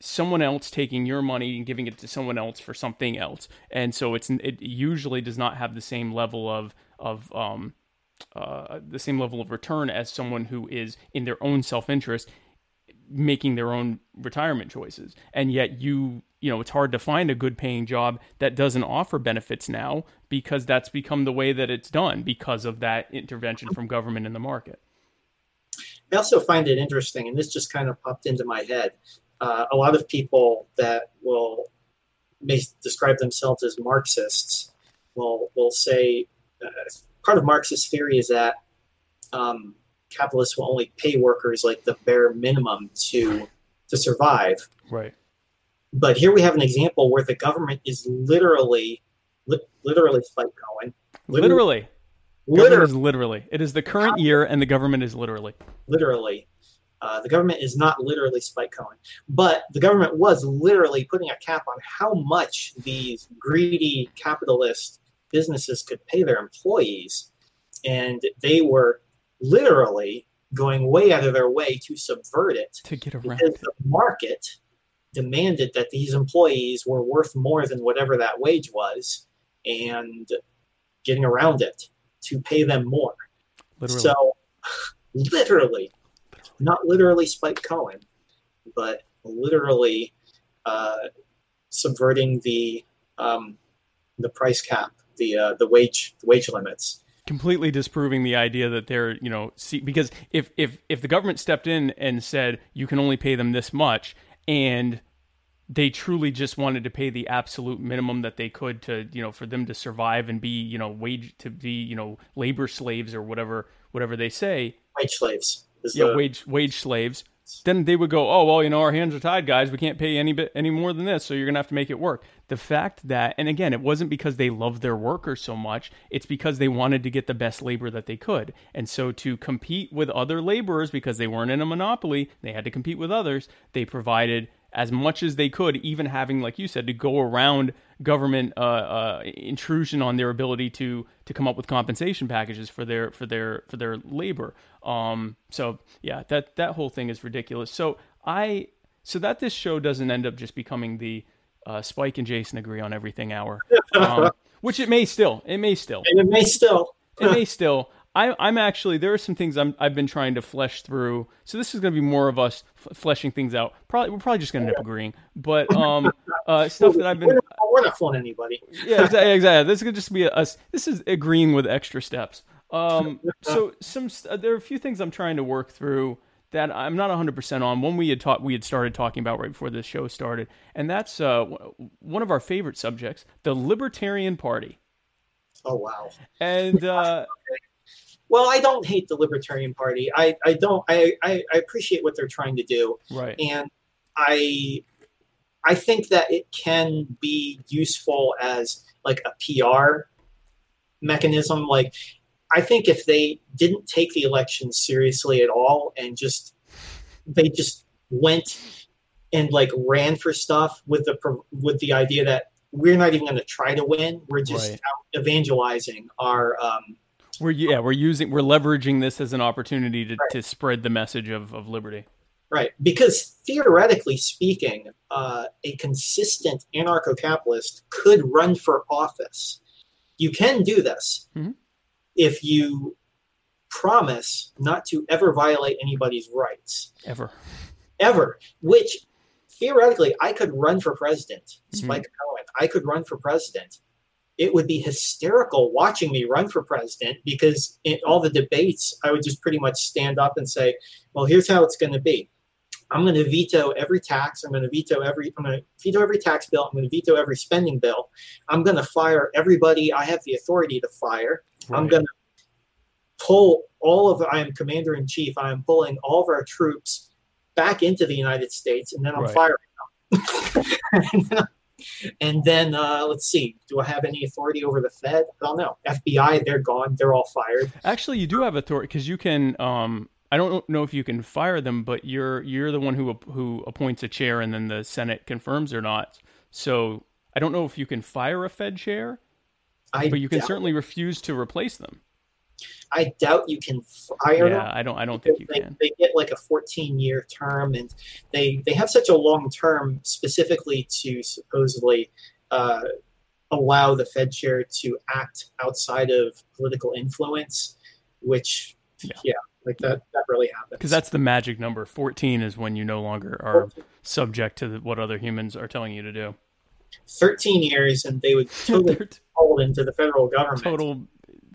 someone else taking your money and giving it to someone else for something else, and so it's it usually does not have the same level of of um uh, the same level of return as someone who is in their own self interest making their own retirement choices and yet you you know it's hard to find a good paying job that doesn't offer benefits now because that's become the way that it's done because of that intervention from government in the market I also find it interesting, and this just kind of popped into my head. Uh, a lot of people that will may describe themselves as Marxists will will say uh, part of Marxist theory is that um, capitalists will only pay workers like the bare minimum to to survive. right. But here we have an example where the government is literally, li- literally Spike Cohen, literally. Government literally, is literally. It is the current year and the government is literally. Literally. Uh, the government is not literally Spike Cohen, but the government was literally putting a cap on how much these greedy capitalist businesses could pay their employees. And they were literally going way out of their way to subvert it to get around because it. the market demanded that these employees were worth more than whatever that wage was and getting around it to pay them more. literally So, literally, not literally Spike Cohen, but literally uh, subverting the um, the price cap, the uh, the wage the wage limits. Completely disproving the idea that they're you know see because if if if the government stepped in and said you can only pay them this much and they truly just wanted to pay the absolute minimum that they could to you know for them to survive and be you know wage to be you know labor slaves or whatever whatever they say Wage slaves. Yeah the, wage wage slaves then they would go oh well you know our hands are tied guys. We can't pay any bit any more than this so you're gonna have to make it work. The fact that and again it wasn't because they loved their workers so much. It's because they wanted to get the best labor that they could. And so to compete with other laborers because they weren't in a monopoly they had to compete with others they provided as much as they could, even having, like you said, to go around government uh, uh, intrusion on their ability to to come up with compensation packages for their for their for their labor. Um, so yeah, that that whole thing is ridiculous. So I so that this show doesn't end up just becoming the uh, Spike and Jason agree on everything hour, um, which it may still, it may still, and it may still. it may still. I, I'm actually there are some things I'm I've been trying to flesh through. So this is going to be more of us f- fleshing things out. Probably we're probably just going to end up agreeing, but um, uh, stuff that I've We're been not, we're not fooling anybody. yeah exactly, exactly. This could just be us. This is agreeing with extra steps. Um, so some st- there are a few things I'm trying to work through that I'm not 100% on. One we had taught we had started talking about right before this show started, and that's uh, w- one of our favorite subjects, the Libertarian Party. Oh wow. And uh, Well, I don't hate the Libertarian Party. I, I don't. I, I, I appreciate what they're trying to do. right, and I I think that it can be useful as like a PR mechanism. Like I think if they didn't take the election seriously at all and just they just went and like ran for stuff with the with the idea that we're not even going to try to win. We're just Right. out evangelizing our um, we're yeah we're using we're leveraging this as an opportunity to, to spread the message of, of liberty. Right, because theoretically speaking, uh, a consistent anarcho-capitalist could run for office. You can do this Mhm. if you promise not to ever violate anybody's rights, Ever. ever. Which theoretically, I could run for president. Mhm. Spike Cohen, I could run for president. It would be hysterical watching me run for president because in all the debates, I would just pretty much stand up and say, "Well, here's how it's going to be." I'm going to veto every tax. I'm going to veto every. I'm going to veto every tax bill. I'm going to veto every spending bill. I'm going to fire everybody I have the authority to fire. I'm going to pull all of. I am commander in chief. I am pulling all of our troops back into the United States, and then I'm Right. firing them. And then uh, let's see. Do I have any authority over the Fed? I don't know. FBI, they're gone. They're all fired. Actually, you do have authority because you can. Um, I don't know if you can fire them, but you're you're the one who who appoints a chair, and then the Senate confirms or not. So I don't know if you can fire a Fed chair, I but you can certainly refuse to replace them. I doubt you can fire them. Yeah, I don't. I don't think you they, can. they get like a 14 year term and they they have such a long term specifically to supposedly uh, allow the fed chair to act outside of political influence which Yeah. yeah, like that that really happens Because that's the magic number. Fourteen is when you no longer are subject to what other humans are telling you to do. 13 years and they would totally fold into the federal government total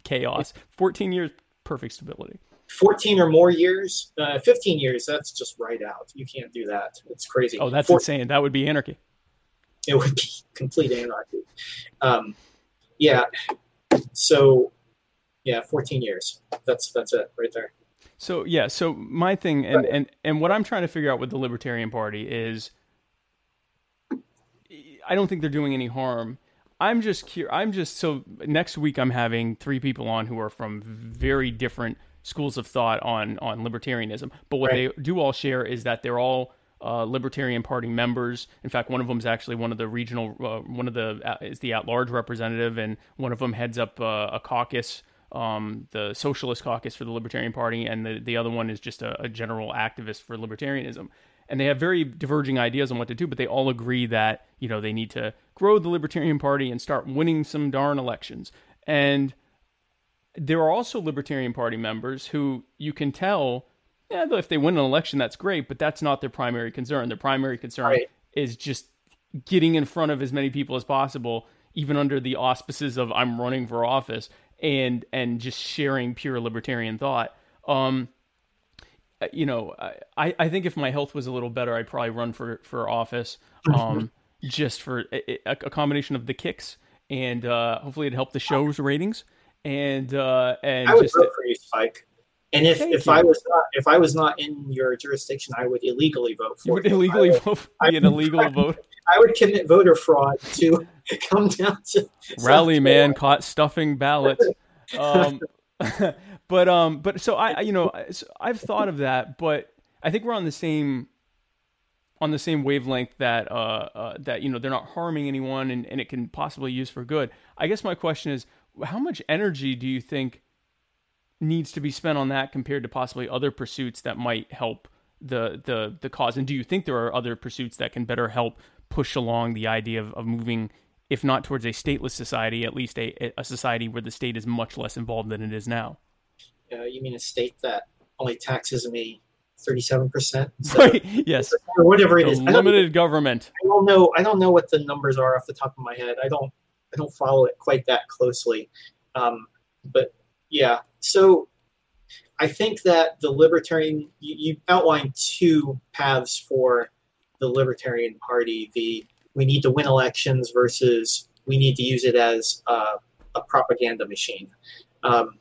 chaos. Fourteen years, perfect stability. 14 or more years uh, 15 years that's just right out you can't do that it's crazy Oh, that's Four- insane. That would be anarchy. it would be complete anarchy. Um, yeah. So, yeah, 14 years. That's that's it right there. So yeah, so my thing and, and and what I'm trying to figure out with the Libertarian Party is I don't think they're doing any harm. I'm just cur- I'm just so next week I'm having three people on who are from very different schools of thought on on libertarianism. But what Right. they do all share is that they're all uh, Libertarian Party members. In fact, one of them is actually one of the regional, uh, one of the uh, is the at-large representative, and one of them heads up uh, a caucus, um, the Socialist Caucus for the Libertarian Party, and the the other one is just a, a general activist for libertarianism. And they have very diverging ideas on what to do, but they all agree that you know they need to grow the Libertarian Party and start winning some darn elections. And there are also Libertarian Party members who you can tell, yeah, if they win an election, that's great, but that's not their primary concern. Their primary concern Right. is just getting in front of as many people as possible, even under the auspices of I'm running for office, and and just sharing pure libertarian thought. Um, you know, I, I think if my health was a little better, I'd probably run for for office, um, just for a, a, a combination of the kicks and uh, hopefully it helped the show's ratings and uh, and I would just vote for you, Spike. And if, if you. I was not if I was not in your jurisdiction, I would illegally vote for you would you. illegally I would, vote, be an illegal vote. I would commit voter fraud to come down to Raleigh man caught stuffing ballots. Um, but um, but so I, I you know I- so I've thought of that, but I think we're on the same on the same wavelength that uh, uh that you know they're not harming anyone and, and it can possibly use for good. I guess my question is, how much energy do you think needs to be spent on that compared to possibly other pursuits that might help the the the cause? And do you think there are other pursuits that can better help push along the idea of, of moving, if not towards a stateless society, at least a, a society where the state is much less involved than it is now? Uh, you mean a state that only taxes me thirty-seven percent, Right? Yes. or whatever it The? I don't, limited government. I don't know. I don't know what the numbers are off the top of my head. I don't. I don't follow it quite that closely. Um, but yeah, so I think that the libertarian you, you outlined two paths for the Libertarian Party: the we need to win elections versus we need to use it as uh, a propaganda machine. Um,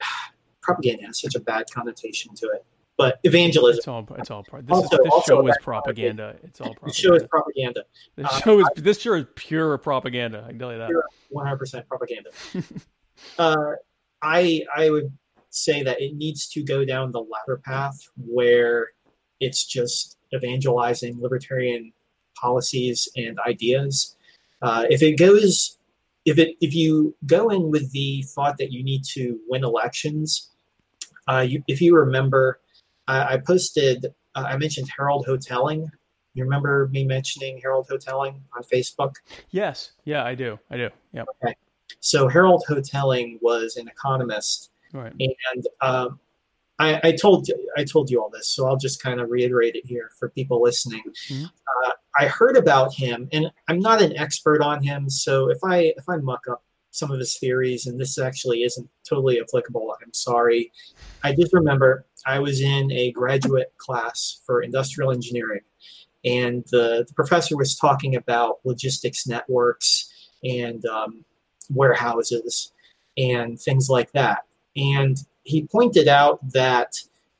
propaganda has such a bad connotation to it, but evangelism. It's all. It's all part. This, Also- is, this also show is propaganda. It's all The show is propaganda. propaganda. This uh, show is. This show is pure propaganda. I can tell you that. 100% propaganda. uh, I I would say that it needs to go down the latter path where it's just evangelizing libertarian policies and ideas. Uh, if it goes, if it if you go in with the thought that you need to win elections, uh, you, if you remember, I, I posted uh, I mentioned Harold Hotelling. You remember me mentioning Harold Hotelling on Facebook? Yes. Yeah, I do. I do. Yeah. Okay. So Harold Hotelling was an economist, Right. and um, I, I told you, I told you all this, so I'll just kind of reiterate it here for people listening. Mhm. Uh, I heard about him, and I'm not an expert on him, so if I if I muck up some of his theories, and this actually isn't totally applicable, I'm sorry. I just remember I was in a graduate class for industrial engineering, and the, the professor was talking about logistics networks and um, warehouses and things like that. And he pointed out that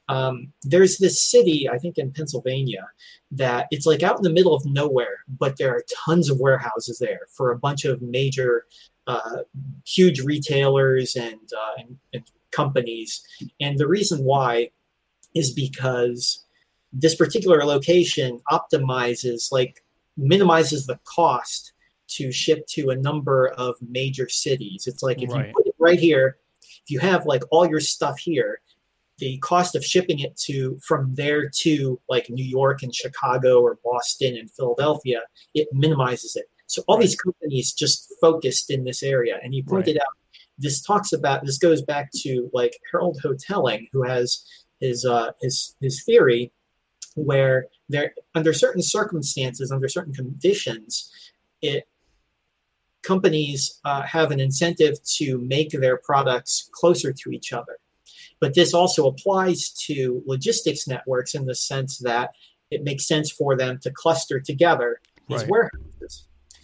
um, there's this city, I think in Pennsylvania, that it's like out in the middle of nowhere, but there are tons of warehouses there for a bunch of major, uh, huge retailers and, uh, and, and companies. And the reason why is because this particular location optimizes, like, minimizes the cost to ship to a number of major cities. It's like if Right. you put it right here, if you have like all your stuff here, the cost of shipping it to from there to like New York and Chicago or Boston and Philadelphia, it minimizes it. So all these companies just focused in this area. And you pointed out this talks about this goes back to like Harold Hotelling, who has his uh, his his theory where there under certain circumstances, under certain conditions, it companies uh, have an incentive to make their products closer to each other. But this also applies to logistics networks in the sense that it makes sense for them to cluster together these Right. warehouses.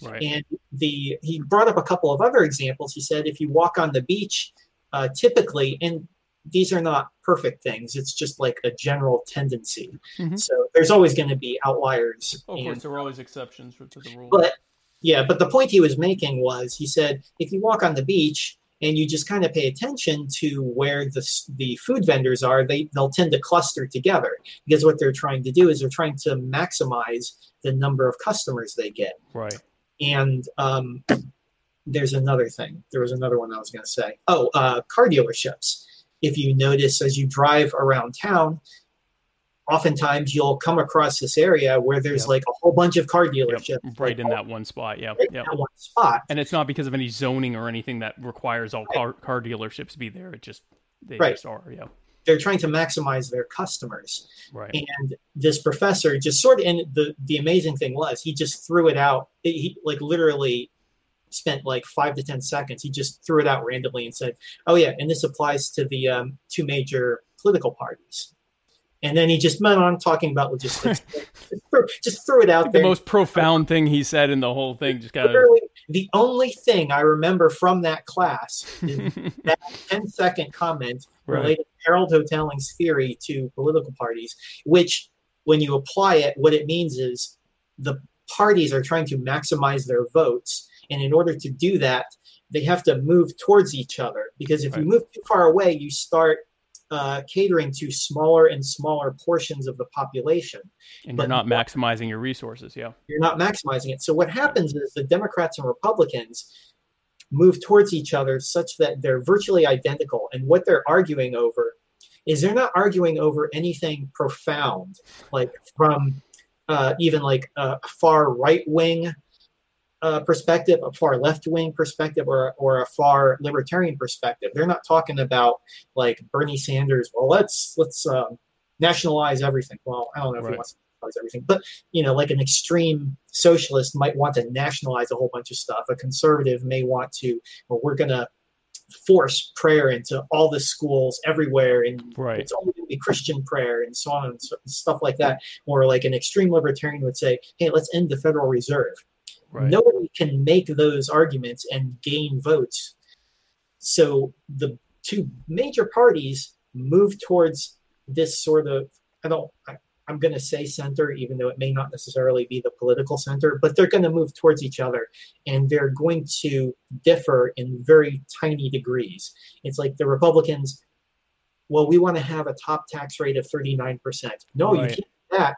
Right. And the he brought up a couple of other examples. He said if you walk on the beach, uh, typically, and these are not perfect things. It's just like a general tendency. Mhm. So there's always going to be outliers. Oh, of and- course, there are always exceptions to the rule. but yeah, but the point he was making was he said if you walk on the beach and you just kind of pay attention to where the the food vendors are, they they'll tend to cluster together because what they're trying to do is they're trying to maximize the number of customers they get. right. And um, there's another thing. There was another one I was going to say. Oh, uh, car dealerships. If you notice as you drive around town, oftentimes you'll come across this area where there's Yep. like a whole bunch of car Yep. dealerships Right in that one spot. Yeah. right that one spot. And it's not because of any zoning or anything that requires all car, car dealerships be there. It just they Right. just are. Yeah. They're trying to maximize their customers. Right. And this professor just sort of, and the, the amazing thing was he just threw it out. He like literally spent like five to 10 seconds. He just threw it out randomly and said, oh yeah, and this applies to the um, two major political parties. And then he just went on talking about logistics. just, threw, just threw it out the there. most profound thing he said in the whole thing just got Literally, the only thing I remember from that class is that 10 second comment Right. related to Harold Hotelling's theory to political parties, which, when you apply it, what it means is the parties are trying to maximize their votes. And in order to do that, they have to move towards each other because if Right. you move too far away, you start uh, catering to smaller and smaller portions of the population and but- you're not maximizing your resources. Yeah. you're not maximizing it. So what happens is the Democrats and Republicans move towards each other such that they're virtually identical. And what they're arguing over is they're not arguing over anything profound, like from uh, even like a far right wing uh, perspective, a far left wing perspective, or or a far libertarian perspective. They're not talking about like Bernie Sanders. Well, let's let's um, nationalize everything. Well, I don't know if Right. he wants to nationalize everything, but you know, like an extreme socialist might want to nationalize a whole bunch of stuff. A conservative may want to, well, we're going to force prayer into all the schools everywhere, and Right. it's only going to be Christian prayer and so on and so, stuff like that. Or like an extreme libertarian would say, hey, let's end the Federal Reserve. Right. Nobody can make those arguments and gain votes. So the two major parties move towards this sort of I don't I, I'm going to say center, even though it may not necessarily be the political center, but they're going to move towards each other and they're going to differ in very tiny degrees. It's like the Republicans, well, we want to have a top tax rate of 39%. No, you can't do that.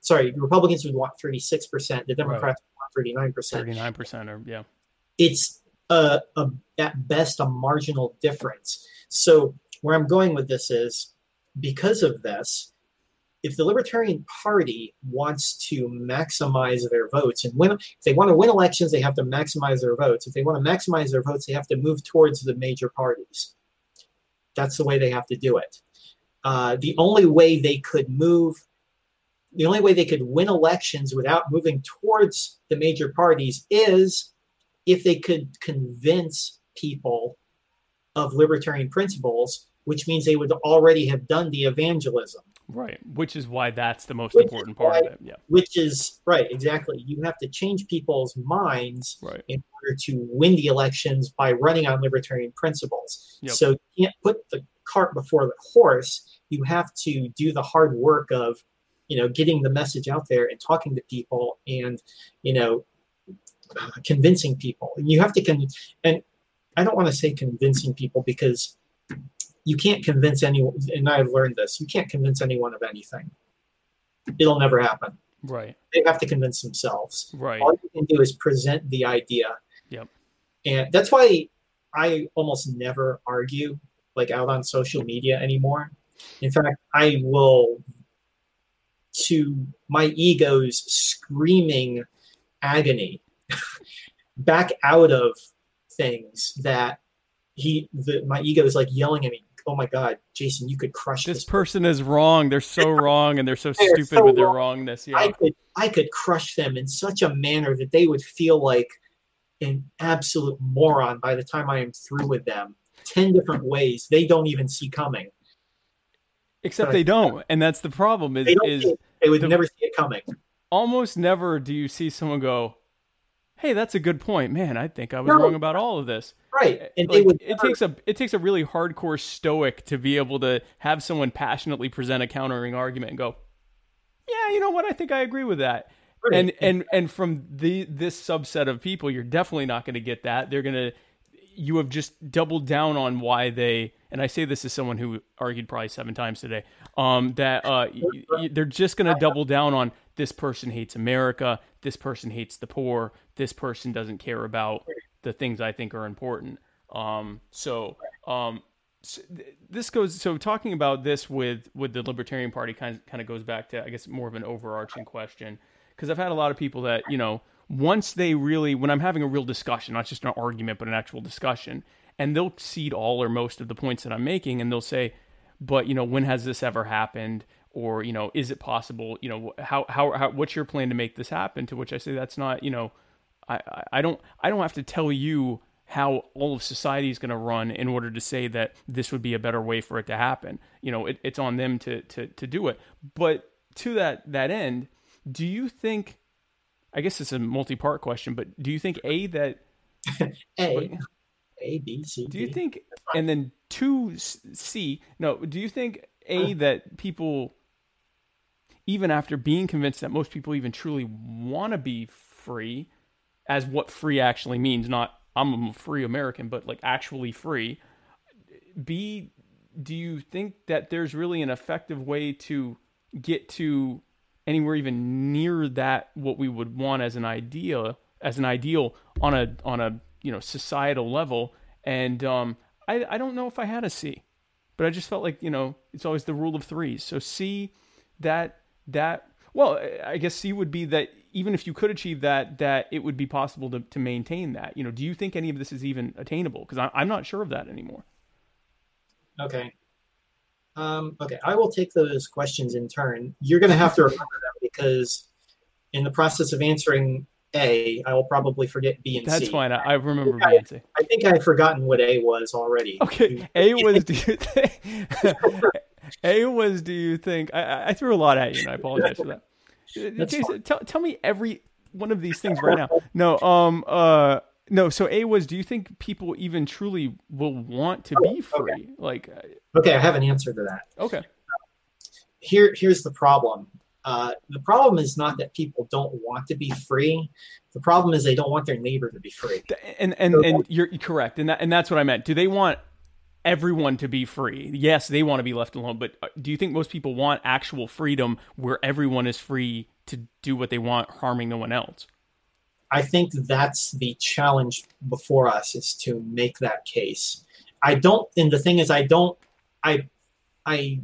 Sorry, the Republicans would want 36%, the Democrats would want 39%. Thirty-nine percent, or yeah. It's a, a, at best a marginal difference. So, where I'm going with this is because of this, if the Libertarian Party wants to maximize their votes and win, if they want to win elections, they have to maximize their votes. If they want to maximize their votes, they have to move towards the major parties. That's the way they have to do it. Uh, the only way they could move, the only way they could win elections without moving towards the major parties is if they could convince people of libertarian principles, which means they would already have done the evangelism. Right, which is why that's the most Which important part of it. Yeah, Which is right, exactly. You have to change people's minds right. in order to win the elections by running on libertarian principles. Yep. So you can't put the cart before the horse. You have to do the hard work of, you know, getting the message out there and talking to people and, you know, convincing people. And you have to con and I don't want to say convincing people because you can't convince anyone and I've learned this. You can't convince anyone of anything. It'll never happen. Right, They have to convince themselves right. all you can do is present the idea. Yep. And that's why I almost never argue like out on social media anymore. In fact, I will to my ego's screaming agony back out of things that he the, my ego is like yelling at me oh my god jason you could crush This this person is wrong. They're so wrong, and they're so They stupid so with their wrong. wrongness. Yeah, I could I could crush them in such a manner that they would feel like an absolute moron by the time I am through with them. Ten different ways they don't even see coming. Except they don't, and that's the problem. Is They is they would the- never see it coming. almost never do you see someone go, "Hey, that's a good point, man. I think I was No. wrong about all of this." Right. Eh, and Like, it takes a it takes a really hardcore stoic to be able to have someone passionately present a countering argument and go, "Yeah, you know what? I think I agree with that." Right. And and and from the this subset of people, you're definitely not going to get that. They're going to you have just doubled down on why they and I say this as someone who argued probably seven times today. Um, that uh, they're just going to double down on this person hates America, this person hates the poor, this person doesn't care about the things I think are important. Um, so um, s- th- this goes so talking about this with with the Libertarian Party kind of, kind of goes back to I guess more of an overarching question because I've had a lot of people that you know once they really when I'm having a real discussion, not just an argument but an actual discussion, and they'll cede all or most of the points that I'm making, and they'll say, "But you know, when has this ever happened?" Or you know, is it possible? You know, how how, how what's your plan to make this happen? To which I say, that's not you know, I I- don't I don't have to tell you how all of society is going to run in order to say that this would be a better way for it to happen. You know, it, it's on them to, to, to do it. But to that, that end, do you think, I guess it's a multi-part question, but do you think A, that, A A B C. do you think, and then two C? no, do you think A, uh-huh. that people, even after being convinced that most people even truly want to be free, as what free actually means, not I'm a free American, but like actually free. B, do you think that there's really an effective way to get to anywhere even near that what we would want as an idea as an ideal on a on a you know societal level. And um I I don't know if I had a C but I just felt like you know it's always the rule of threes. So C that that well I guess C would be that even if you could achieve that that it would be possible to, to maintain that. You know do you think any of this is even attainable? Because I'm not sure of that anymore. Okay. Um, okay, I will take those questions in turn. You're going to have to remember them because in the process of answering A, I will probably forget B and that's C. That's fine I, I remember Okay. B and C I think I've forgotten what A was already. Okay, A was do you think? A was do you think? I- I, I threw a lot at you, and I apologize for that. Jason, tell tell me every one of these things right now. No, um, uh, no. So A was, do you think people even truly will want to be free? Like, uh, Okay, I have an answer to that. okay, Here, here's the problem. Uh, the problem is not that people don't want to be free. The problem is they don't want their neighbor to be free. And and and you're correct, and that and that's what I meant. Do they want everyone to be free? Yes, they want to be left alone, but uh, do you think most people want actual freedom where everyone is free to do what they want, harming no one else? I think that's the challenge before us is to make that case. I don't, and the thing is, I don't, I, I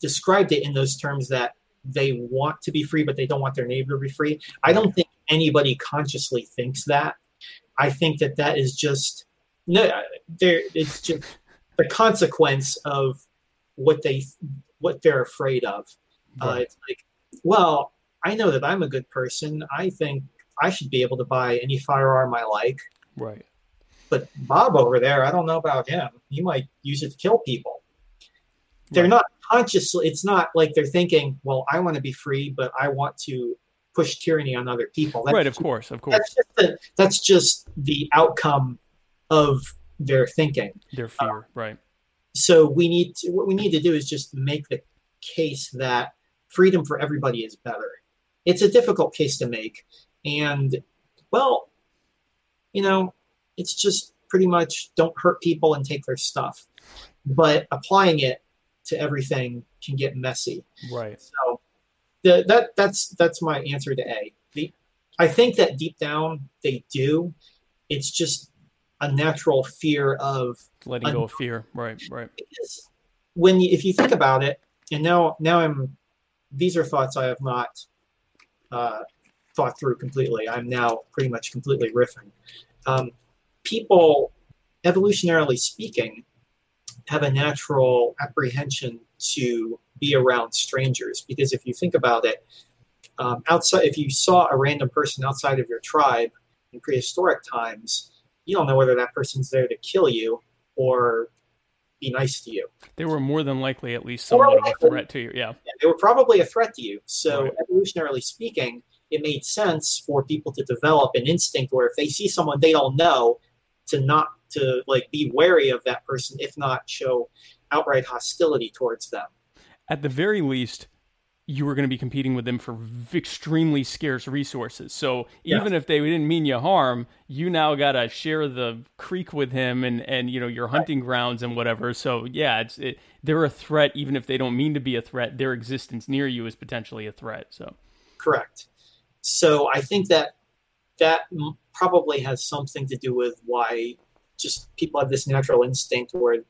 described it in those terms that they want to be free, but they don't want their neighbor to be free. I don't think anybody consciously thinks that. I think that that is just no. There, it's just the consequence of what they what they're afraid of. Uh, it's like, well, I know that I'm a good person. I think I should be able to buy any firearm I like. Right. But Bob over there, I don't know about him. He might use it to kill people. They're Right. not consciously. It's not like they're thinking, "Well, I want to be free, but I want to push tyranny on other people." That's right. Of course. Of course. That's just the, that's just the outcome of their thinking. Their fear. Uh, right. So we need to, what we need to do is just make the case that freedom for everybody is better. It's a difficult case to make, and well, you know, it's just pretty much don't hurt people and take their stuff. But applying it to everything can get messy. Right. So the, that that's that's my answer to A. The, I think that deep down they do. It's just a natural fear of Letting go of fear. Right. Right. because when you, if you think about it, and now now I'm these are thoughts I have not uh, thought through completely. I'm now pretty much completely riffing. Um, people, evolutionarily speaking, have a natural apprehension to be around strangers because if you think about it, um, outside if you saw a random person outside of your tribe in prehistoric times, you don't know whether that person's there to kill you or be nice to you. They were more than likely at least somewhat of a threat to you. Yeah. They were probably a threat to you. So, Right. evolutionarily speaking, it made sense for people to develop an instinct where if they see someone they don't know, to not to like be wary of that person, if not show outright hostility towards them. At the very least, you were going to be competing with them for v- extremely scarce resources. So even if they didn't mean you harm, you now got to share the creek with him and and you know your hunting grounds and whatever. So yeah, it's it, they're a threat even if they don't mean to be a threat. Their existence near you is potentially a threat. So Correct. So I think that that probably has something to do with why just people have this natural instinct where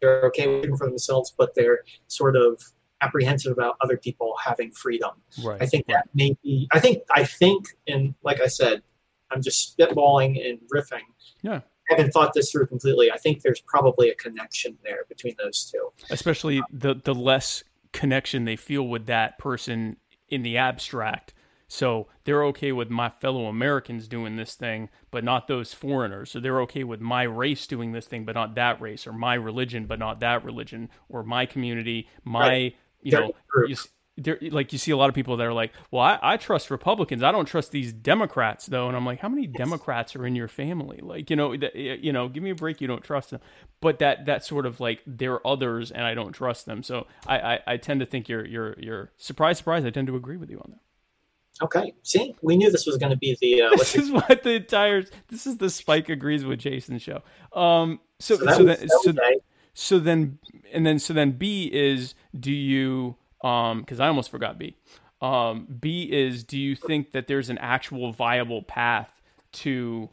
they're okay for themselves, but they're sort of apprehensive about other people having freedom. right. I think that may be. I think. I think, and like I said, I'm just spitballing and riffing. Yeah. I haven't thought this through completely. I think there's probably a connection there between those two. especially the the less connection they feel with that person in the abstract. So they're okay with my fellow Americans doing this thing, but not those foreigners. So they're okay with my race doing this thing, but not that race, or my religion, but not that religion, or my community, my Right. you know, you, there, like you see a lot of people that are like, well, I, I trust Republicans. I don't trust these Democrats though. And I'm like, how many Democrats are in your family? Like, you know, you know, give me a break. You don't trust them, but that, that sort of like there are others and I don't trust them. So I, I, I tend to think you're, you're, you're surprise, surprise. I tend to agree with you on that. Okay. See, we knew this was going to be the. Uh, This is what the entire, this is the Spike agrees with Jason show. Um, so, so that so, was- then, so, A. so then and then so then b is do you um because i almost forgot b um b is do you think that there's an actual viable path to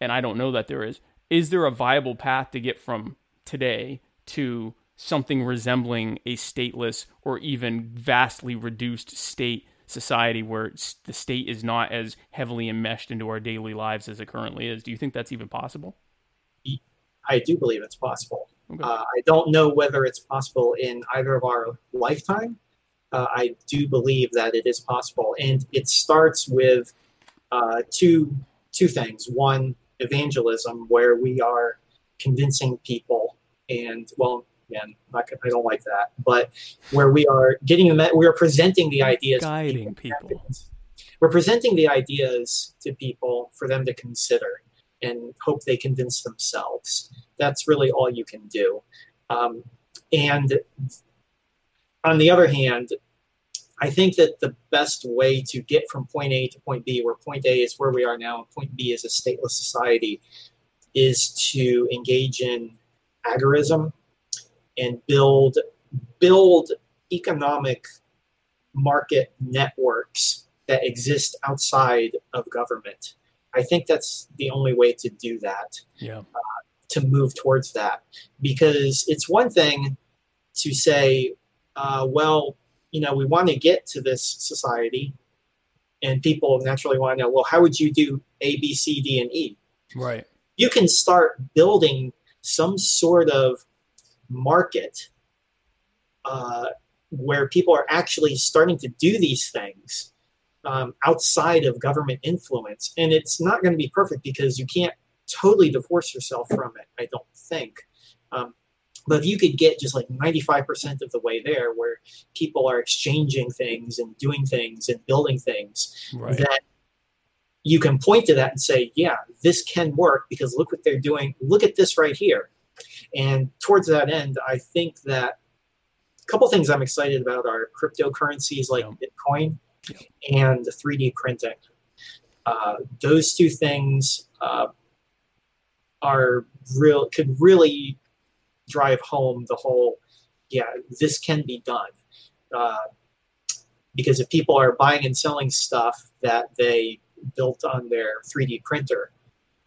and i don't know that there is is there a viable path to get from today to something resembling a stateless or even vastly reduced state society where the state is not as heavily enmeshed into our daily lives as it currently is do you think that's even possible I do believe it's possible. Okay. Uh, I don't know whether it's possible in either of our lifetime. Uh, I do believe that it is possible, and it starts with uh, two two things. One, evangelism, where we are convincing people, and well, not, gonna- I don't like that, but where we are getting them, we are presenting the ideas, to guiding people we're presenting the ideas to people for them to consider and hope they convince themselves. That's really all you can do. Um, and on the other hand, I think that the best way to get from point A to point B, where point A is where we are now and point B is a stateless society, is to engage in agorism and build build economic market networks that exist outside of government. I think that's the only way to do that, yeah to move towards that. Because it's one thing to say, uh, well, you know, we want to get to this society, and people naturally want to know, well, how would you do A, B, C, D, and E? Right. You can start building some sort of market uh, where people are actually starting to do these things um, outside of government influence. And it's not going to be perfect because you can't totally divorce yourself from it, I don't think. Um, but if you could get just like 95% of the way there, where people are exchanging things and doing things and building things, Right. that you can point to that and say, yeah, this can work because look what they're doing. Look at this right here. And towards that end, I think that a couple things I'm excited about are cryptocurrencies like Yeah. Bitcoin and 3D printing. Uh, those two things uh, are real could really drive home the whole yeah this can be done uh, because if people are buying and selling stuff that they built on their 3d printer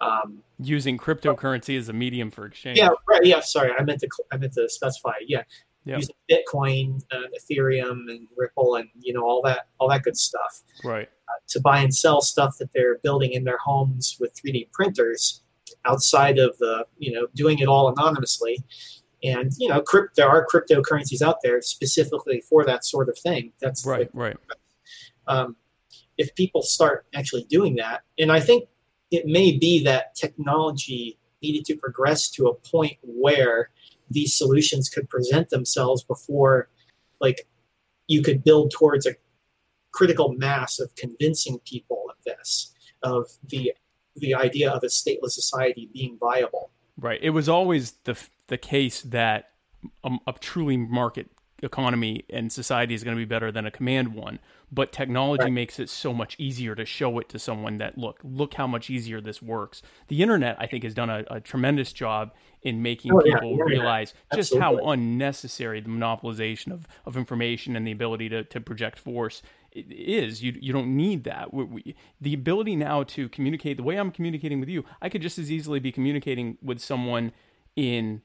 um, Using cryptocurrency as a medium for exchange. yeah right yeah sorry i meant to i meant to specify yeah Yeah. using bitcoin uh, ethereum and ripple and you know all that all that good stuff Right. to buy and sell stuff that they're building in their homes with 3D printers outside of the, you know, doing it all anonymously. And, you know, crypt, there are cryptocurrencies out there specifically for that sort of thing. That's Right. Right. um, if people start actually doing that, and I think it may be that technology needed to progress to a point where these solutions could present themselves before, like, you could build towards a critical mass of convincing people of this, of the the idea of a stateless society being viable. Right. It was always the the case that a, a truly market economy and society is going to be better than a command one, but technology Right. makes it so much easier to show it to someone that look, look how much easier this works. The internet, I think, has done a, a tremendous job in making Oh, people the internet. realize just how unnecessary the monopolization of, of information and the ability to, to project force is. You you don't need that. We, we, the ability now to communicate the way I'm communicating with you, I could just as easily be communicating with someone in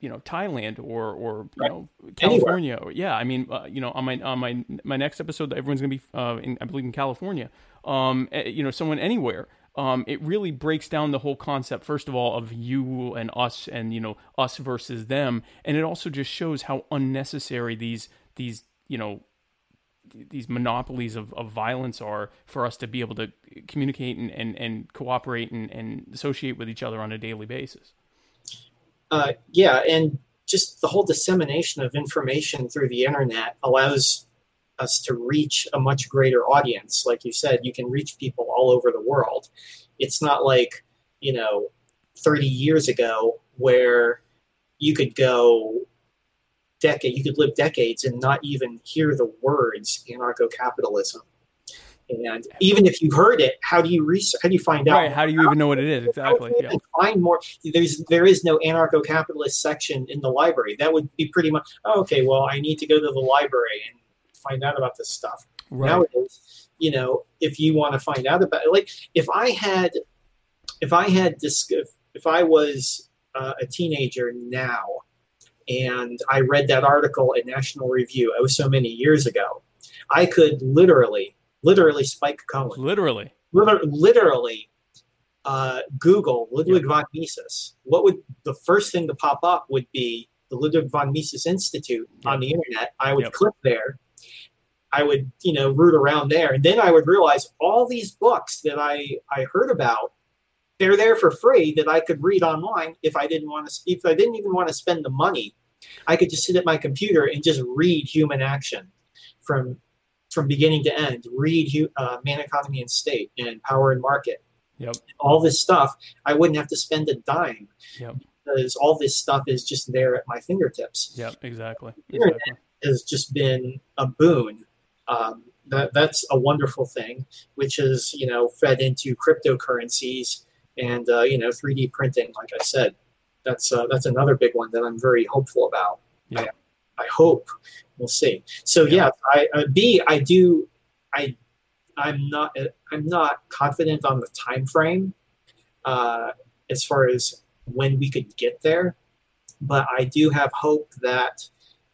you know Thailand or or you know California. Or yeah I mean uh, you know on my on my my next episode everyone's gonna be uh, in, I believe in California. Um eh, you know someone anywhere. Um it really breaks down the whole concept first of all of you and us and you know us versus them. And it also just shows how unnecessary these these you know these monopolies of, of violence are for us to be able to communicate and, and, and cooperate and, and associate with each other on a daily basis. Uh, yeah, and just the whole dissemination of information through the internet allows us to reach a much greater audience. Like you said, you can reach people all over the world. It's not like, you know, 30 years ago where you could go decade you could live decades and not even hear the words anarcho-capitalism. And even if you heard it, how do you research, how do you find out? Right. How do you even know what it is? Exactly. Yeah. find more. There's there is no anarcho-capitalist section in the library. That would be pretty much oh, okay. Well, I need to go to the library and find out about this stuff. Right. Nowadays, you know, if you want to find out about it, like if I had if I had this if, if I was uh, a teenager now and I read that article in National Review oh so many years ago, I could literally literally Spike Cohen Literally. liter- literally uh, Google Ludwig von Mises, what would the first thing to pop up would be the Ludwig von Mises Institute on the internet. I would Yep. click there. I would, you know, root around there, and then I would realize all these books that I I heard about, they're there for free that I could read online if I didn't want to. If I didn't even want to spend the money, I could just sit at my computer and just read Human Action from from beginning to end. Read uh, Man, Economy, and State and Power and Market. Yep. All this stuff, I wouldn't have to spend a dime Yep. because all this stuff is just there at my fingertips. Yep. Exactly. Internet. Exactly. Has just been a boon. Um, that that's a wonderful thing, which is you know fed into cryptocurrencies and uh, you know 3D printing. Like I said, that's uh, that's another big one that I'm very hopeful about. Yeah. I, I hope we'll see. So yeah, I uh, B I do I I'm not I'm not confident on the time frame uh, as far as when we could get there, but I do have hope that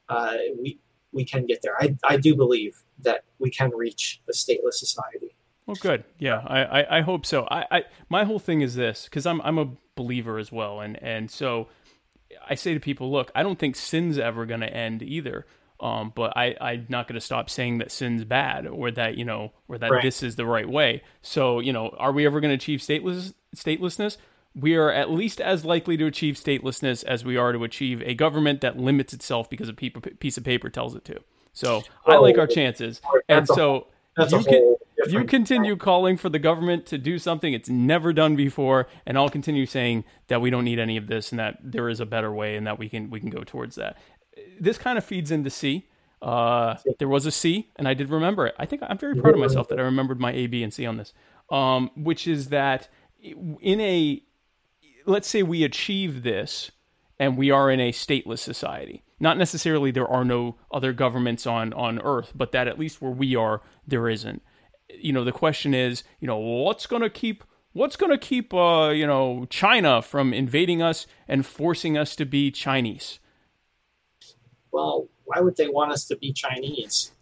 uh, we we can get there. I, I do believe that we can reach a stateless society. Well, good. Yeah, I, I, I hope so. I, I my whole thing is this because I'm I'm a believer as well, and and so I say to people, look, I don't think sin's ever going to end either. Um, but I, I'm not going to stop saying that sin's bad or that, you know, or that Right. this is the right way. So, you know, are we ever going to achieve stateless, statelessness? We are at least as likely to achieve statelessness as we are to achieve a government that limits itself because a piece of paper tells it to. So I like our chances. And a- so That's you can, you continue calling for the government to do something it's never done before, and I'll continue saying that we don't need any of this and that there is a better way and that we can we can go towards that. This kind of feeds into C. Uh, there was a C, and I did remember it. I think I'm very proud of myself that I remembered my A, B, and C on this. Um, which is that in a let's say we achieve this and we are in a stateless society. Not necessarily there are no other governments on on earth, but that at least where we are there isn't. You know, the question is, you know, what's going to keep what's going to keep uh, you know, China from invading us and forcing us to be Chinese? Well, why would they want us to be Chinese?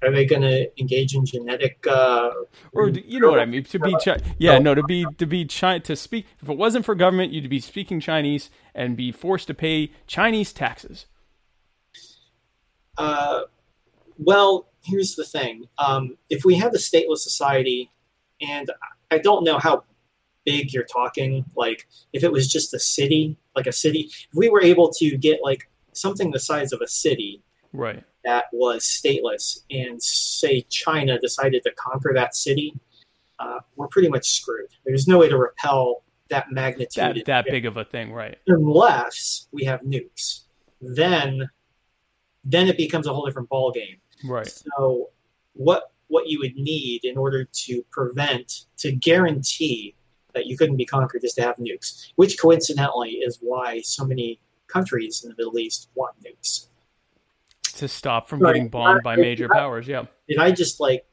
Are they going to engage in genetic? Uh, Or you know what I mean? To be chi- yeah, no, to be to be chi- to speak if it wasn't for government, you'd be speaking Chinese and be forced to pay Chinese taxes. Uh, well, here's the thing. Um, if we have a stateless society, and I don't know how big you're talking, like if it was just a city, like a city, if we were able to get like something the size of a city Right. that was stateless, and say China decided to conquer that city, uh, we're pretty much screwed. There's no way to repel that magnitude That that big of a thing, right? unless we have nukes. Then, then it becomes a whole different ball game. Right. So, what what you would need in order to prevent, to guarantee that you couldn't be conquered, is to have nukes. Which coincidentally is why so many countries in the Middle East want nukes. To stop from Right. getting bombed by major I- powers, yeah. Did I just like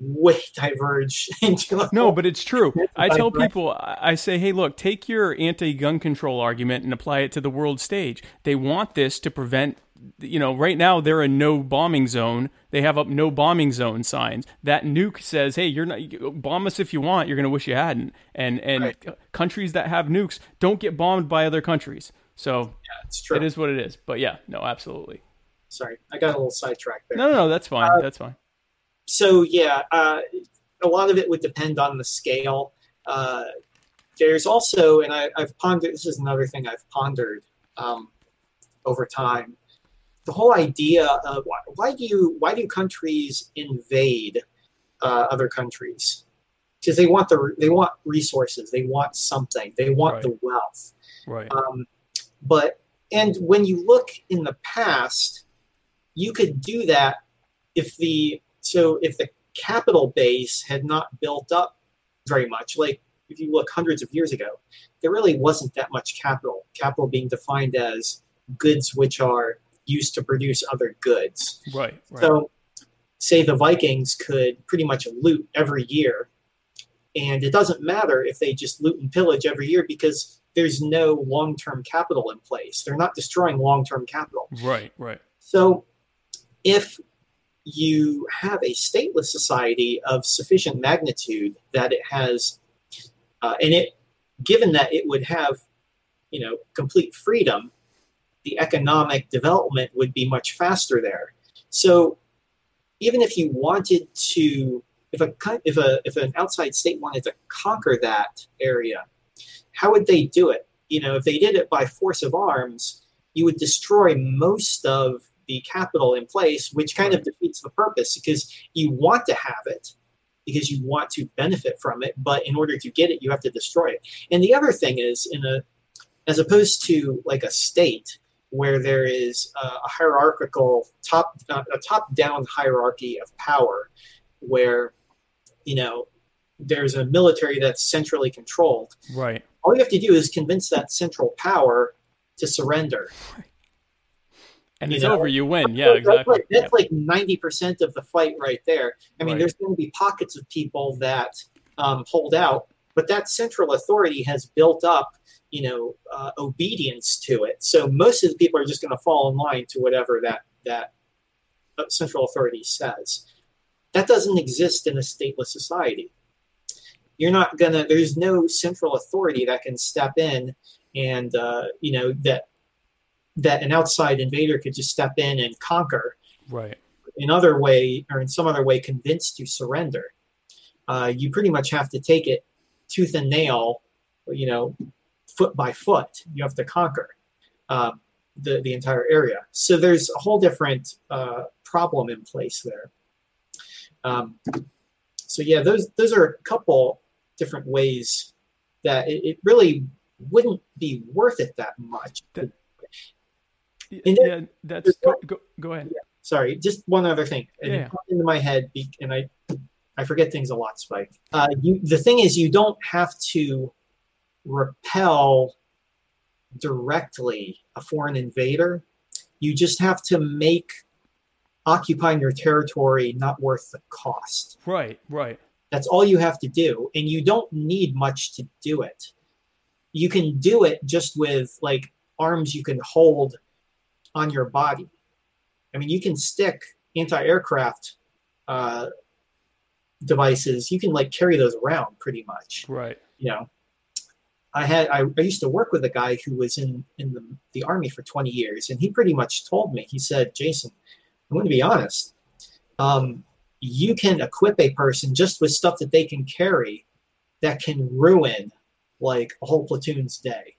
way diverge into a No, but it's true. I tell people, I I say, hey, look, take your anti-gun control argument and apply it to the world stage. They want this to prevent, you know, right now they're a no bombing zone. They have up no bombing zone signs. That nuke says, hey, you're not bomb us if you want. You're going to wish you hadn't. And and Right. countries that have nukes don't get bombed by other countries. So It's true. it is what it is. But yeah, no, absolutely. Sorry, I got a little sidetracked there. No, no, no, that's fine. Uh, that's fine. so yeah, uh, a lot of it would depend on the scale. Uh, there's also, and I, I've pondered. This is another thing I've pondered um, over time. The whole idea of why, why do you why do countries invade uh, other countries? Because they want the they want resources, they want something, they want Right. the wealth. Right. Um, but and when you look in the past, you could do that if the so if the capital base had not built up very much. Like if you look hundreds of years ago, there really wasn't that much capital. Capital being defined as goods which are used to produce other goods. Right. Right. So, say the Vikings could pretty much loot every year, and it doesn't matter if they just loot and pillage every year because there's no long term capital in place. They're not destroying long term capital. right. Right. So, if you have a stateless society of sufficient magnitude that it has, uh, and it, given that it would have, you know, complete freedom, the economic development would be much faster there. So, even if you wanted to, if a if a if an outside state wanted to conquer that area, how would they do it? You know, if they did it by force of arms, you would destroy most of the capital in place, which kind of defeats the purpose because you want to have it because you want to benefit from it, but in order to get it, you have to destroy it. And the other thing is, in a as opposed to like a state where there is a, a hierarchical top uh, a top down hierarchy of power, where you know there's a military that's centrally controlled. Right. All you have to do is convince that central power to surrender. And it's know, over. You win. Yeah. That's Exactly. like, that's like 90% of the fight right there. I mean, Right. there's going to be pockets of people that um, hold out, but that central authority has built up, you know, uh, obedience to it. So most of the people are just going to fall in line to whatever that that central authority says. That doesn't exist in a stateless society. You're not gonna. There's no central authority that can step in and uh, you know that that an outside invader could just step in and conquer Right. in other way or in some other way convinced to surrender. Uh, you pretty much have to take it tooth and nail, you know, foot by foot. You have to conquer uh, the the entire area. So there's a whole different uh, problem in place there. Um, so yeah, those those are a couple different ways that it, it really wouldn't be worth it that much. That- And yeah, that's go, go, go ahead. sorry, just one other thing. And Yeah. into my head, and I, I forget things a lot, Spike. Uh, you, the thing is, you don't have to repel directly a foreign invader. You just have to make occupying your territory not worth the cost. Right, right. That's all you have to do. And you don't need much to do it. You can do it just with like arms you can hold on your body. I mean, you can stick anti aircraft uh, devices, you can like carry those around pretty much. Right. You know, I had I, I used to work with a guy who was in in the, the army for 20 years, and he pretty much told me. He said, "Jason, I'm going to be honest. Um, you can equip a person just with stuff that they can carry that can ruin like a whole platoon's day.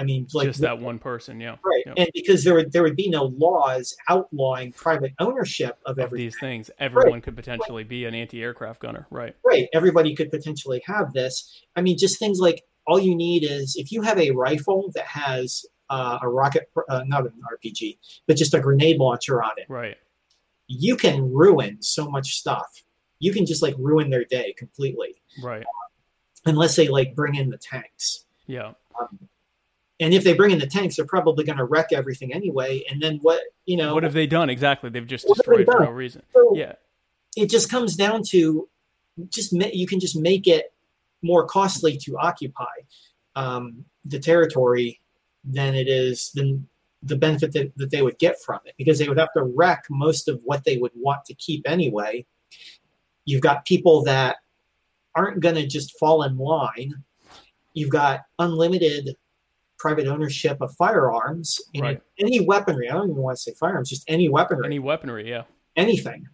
I mean, like Just that one person, yeah. right, yeah. and because there would there would be no laws outlawing private ownership of everything. these things, everyone could potentially be an anti-aircraft gunner, right? right everybody could potentially have this i mean just things like all you need is if you have a rifle that has uh, a rocket uh, not an rpg but just a grenade launcher on it Right. You can ruin so much stuff you can just like ruin their day completely Right. unless they like bring in the tanks Yeah. um, and if they bring in the tanks they're probably going to wreck everything anyway and then what you know What have they done exactly? They've just have they destroyed for no reason. so Yeah. it just comes down to just you can just make it more costly to occupy um, the territory than it is than the benefit that, that they would get from it because they would have to wreck most of what they would want to keep anyway you've got people that aren't going to just fall in line you've got unlimited private ownership of firearms and Right. any weaponry i don't even want to say firearms just any weaponry Any weaponry, yeah. anything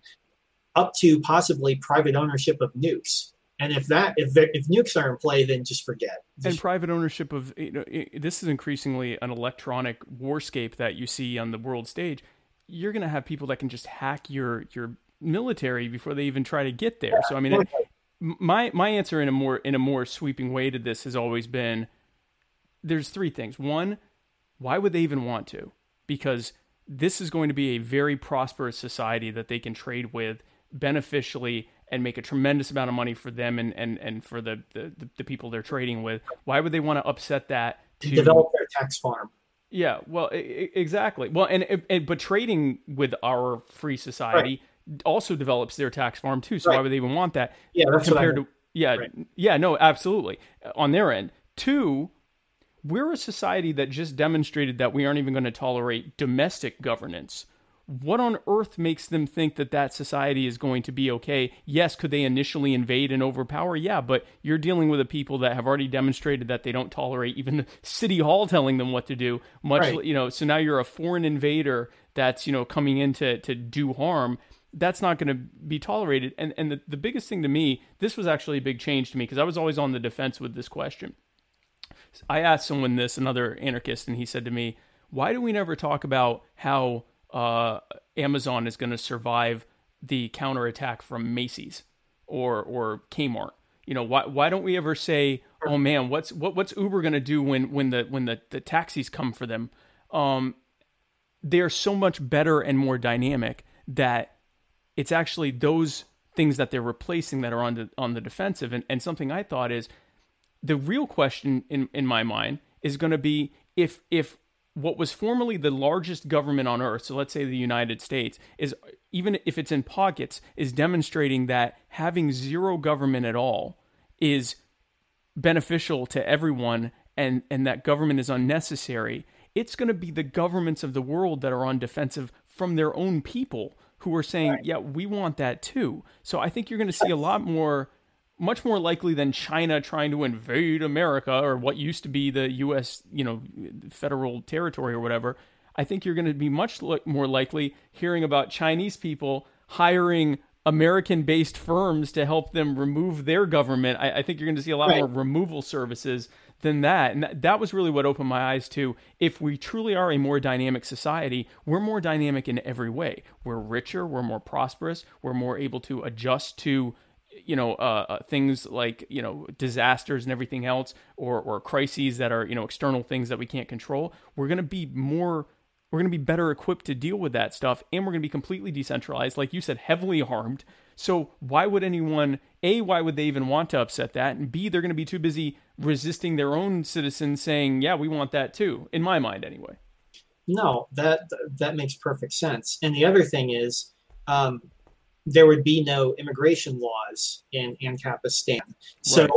up to possibly private ownership of nukes. And if that if if nukes are in play, then just forget. and private ownership of you know i this is increasingly an electronic warscape that you see on the world stage. You're going to have people that can just hack your your military before they even try to get there. So i mean it, my my answer in a more in a more sweeping way to this has always been there's three things. One why would they even want to? Because this is going to be a very prosperous society that they can trade with beneficially and make a tremendous amount of money for them and, and, and for the, the, the people they're trading with. Why would they want to upset that to develop their tax farm. Yeah, well, exactly. Well, and, and but trading with our free society also develops their tax farm too. So why would they even want that? Yeah, that's what I compared to yeah, Right. yeah, no, absolutely. On their end, two, we're a society that just demonstrated that we aren't even going to tolerate domestic governance. What on earth makes them think that that society is going to be okay? Yes, could they initially invade and overpower? Yeah, but you're dealing with a people that have already demonstrated that they don't tolerate even the city hall telling them what to do. Much, Right. you know, so now you're a foreign invader that's you know coming in to to do harm. That's not going to be tolerated. And and the, the biggest thing to me, this was actually a big change to me because I was always on the defense with this question. I asked someone this, another anarchist, and he said to me, "Why do we never talk about how uh, Amazon is going to survive the counterattack from Macy's or or Kmart? You know, why why don't we ever say, oh man, what's what what's Uber going to do when when the when the, the taxis come for them? Um, they're so much better and more dynamic that it's actually those things that they're replacing that are on the on the defensive. And, and something I thought is the real question in, in my mind is going to be if if what was formerly the largest government on earth, so let's say the United States, is even if it's in pockets, is demonstrating that having zero government at all is beneficial to everyone and, and that government is unnecessary, it's going to be the governments of the world that are on defensive from their own people who are saying, Right. yeah, we want that too. So I think you're going to see a lot more, much more likely than China trying to invade America or what used to be the U.S., you know, federal territory or whatever. I think you're going to be much li- more likely hearing about Chinese people hiring American based firms to help them remove their government. I, I think you're going to see a lot Right. more removal services than that. And that, that was really what opened my eyes to if we truly are a more dynamic society, we're more dynamic in every way. We're richer, we're more prosperous, we're more able to adjust to you know uh, uh, things like you know disasters and everything else or or crises that are you know external things that we can't control we're going to be more we're going to be better equipped to deal with that stuff and we're going to be completely decentralized like you said heavily harmed so why would anyone a why would they even want to upset that? And b they're going to be too busy resisting their own citizens saying yeah we want that too in my mind anyway. No, that that makes perfect sense. And the other thing is, um, there would be no immigration laws in Ancapistan. So Right.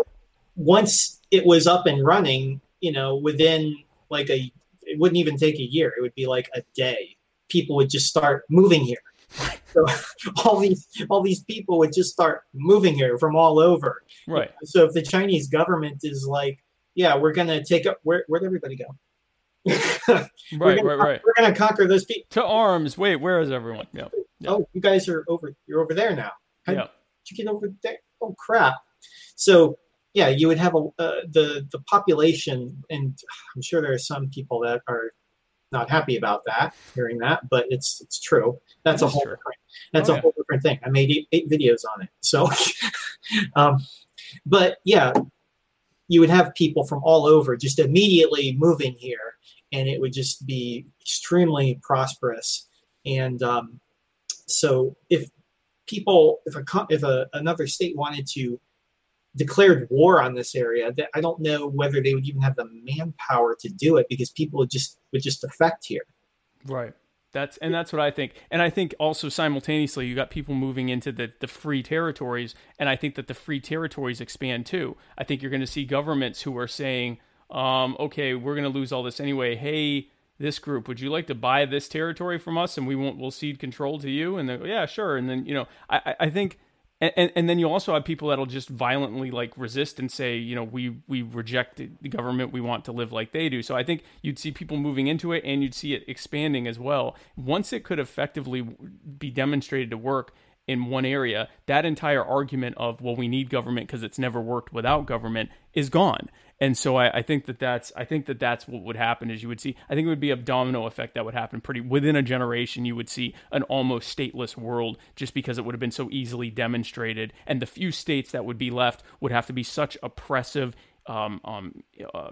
once it was up and running, you know, within like a, it wouldn't even take a year. It would be like a day. People would just start moving here. So all these all these people would just start moving here from all over. right So if the Chinese government is like, yeah, we're gonna take up where where'd everybody go? right gonna, right right We're gonna conquer those people. to arms wait where is everyone yeah Yeah. Oh, you guys are over. You're over there now. How yeah did you get over there? Oh crap! So yeah, you would have a uh, the the population, and I'm sure there are some people that are not happy about that, hearing that, but it's it's true. That's It a whole true. different. That's Oh, a yeah. whole different thing. I made eight, eight videos on it. So, um, but yeah, you would have people from all over just immediately moving here, and it would just be extremely prosperous. And um, so, if people, if a if a, another state wanted to declared war on this area, that I don't know whether they would even have the manpower to do it because people would just would just defect here. Right. That's and that's what I think. And I think also simultaneously you got people moving into the, the free territories and I think that the free territories expand too. I think you're going to see governments who are saying, um, okay, we're going to lose all this anyway. Hey, this group, would you like to buy this territory from us and we won't we'll cede control to you? And then yeah, sure. And then, you know, I, I- think and, and, then you also have people that'll just violently like resist and say, you know, we we reject the government. We want to live like they do. So I think you'd see people moving into it, and you'd see it expanding as well. Once it could effectively be demonstrated to work in one area, that entire argument of well, we need government because it's never worked without government is gone. And so I, I think that that's I think that that's what would happen is you would see I think it would be a domino effect that would happen pretty within a generation you would see an almost stateless world just because it would have been so easily demonstrated. And the few states that would be left would have to be such oppressive um, um, uh, uh,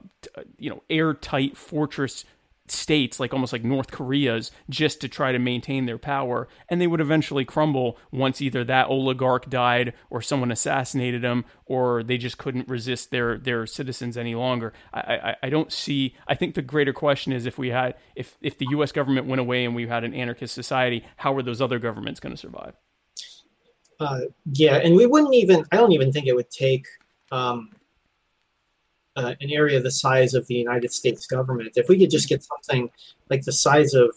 you know airtight fortress states like almost like North Korea's just to try to maintain their power and they would eventually crumble once either that oligarch died or someone assassinated him or they just couldn't resist their their citizens any longer I, I, I don't see I think the greater question is if we had if if the US government went away and we had an anarchist society how were those other governments going to survive Uh, yeah, and we wouldn't even. I don't even think it would take um, uh, an area the size of the United States government if we could just get something like the size of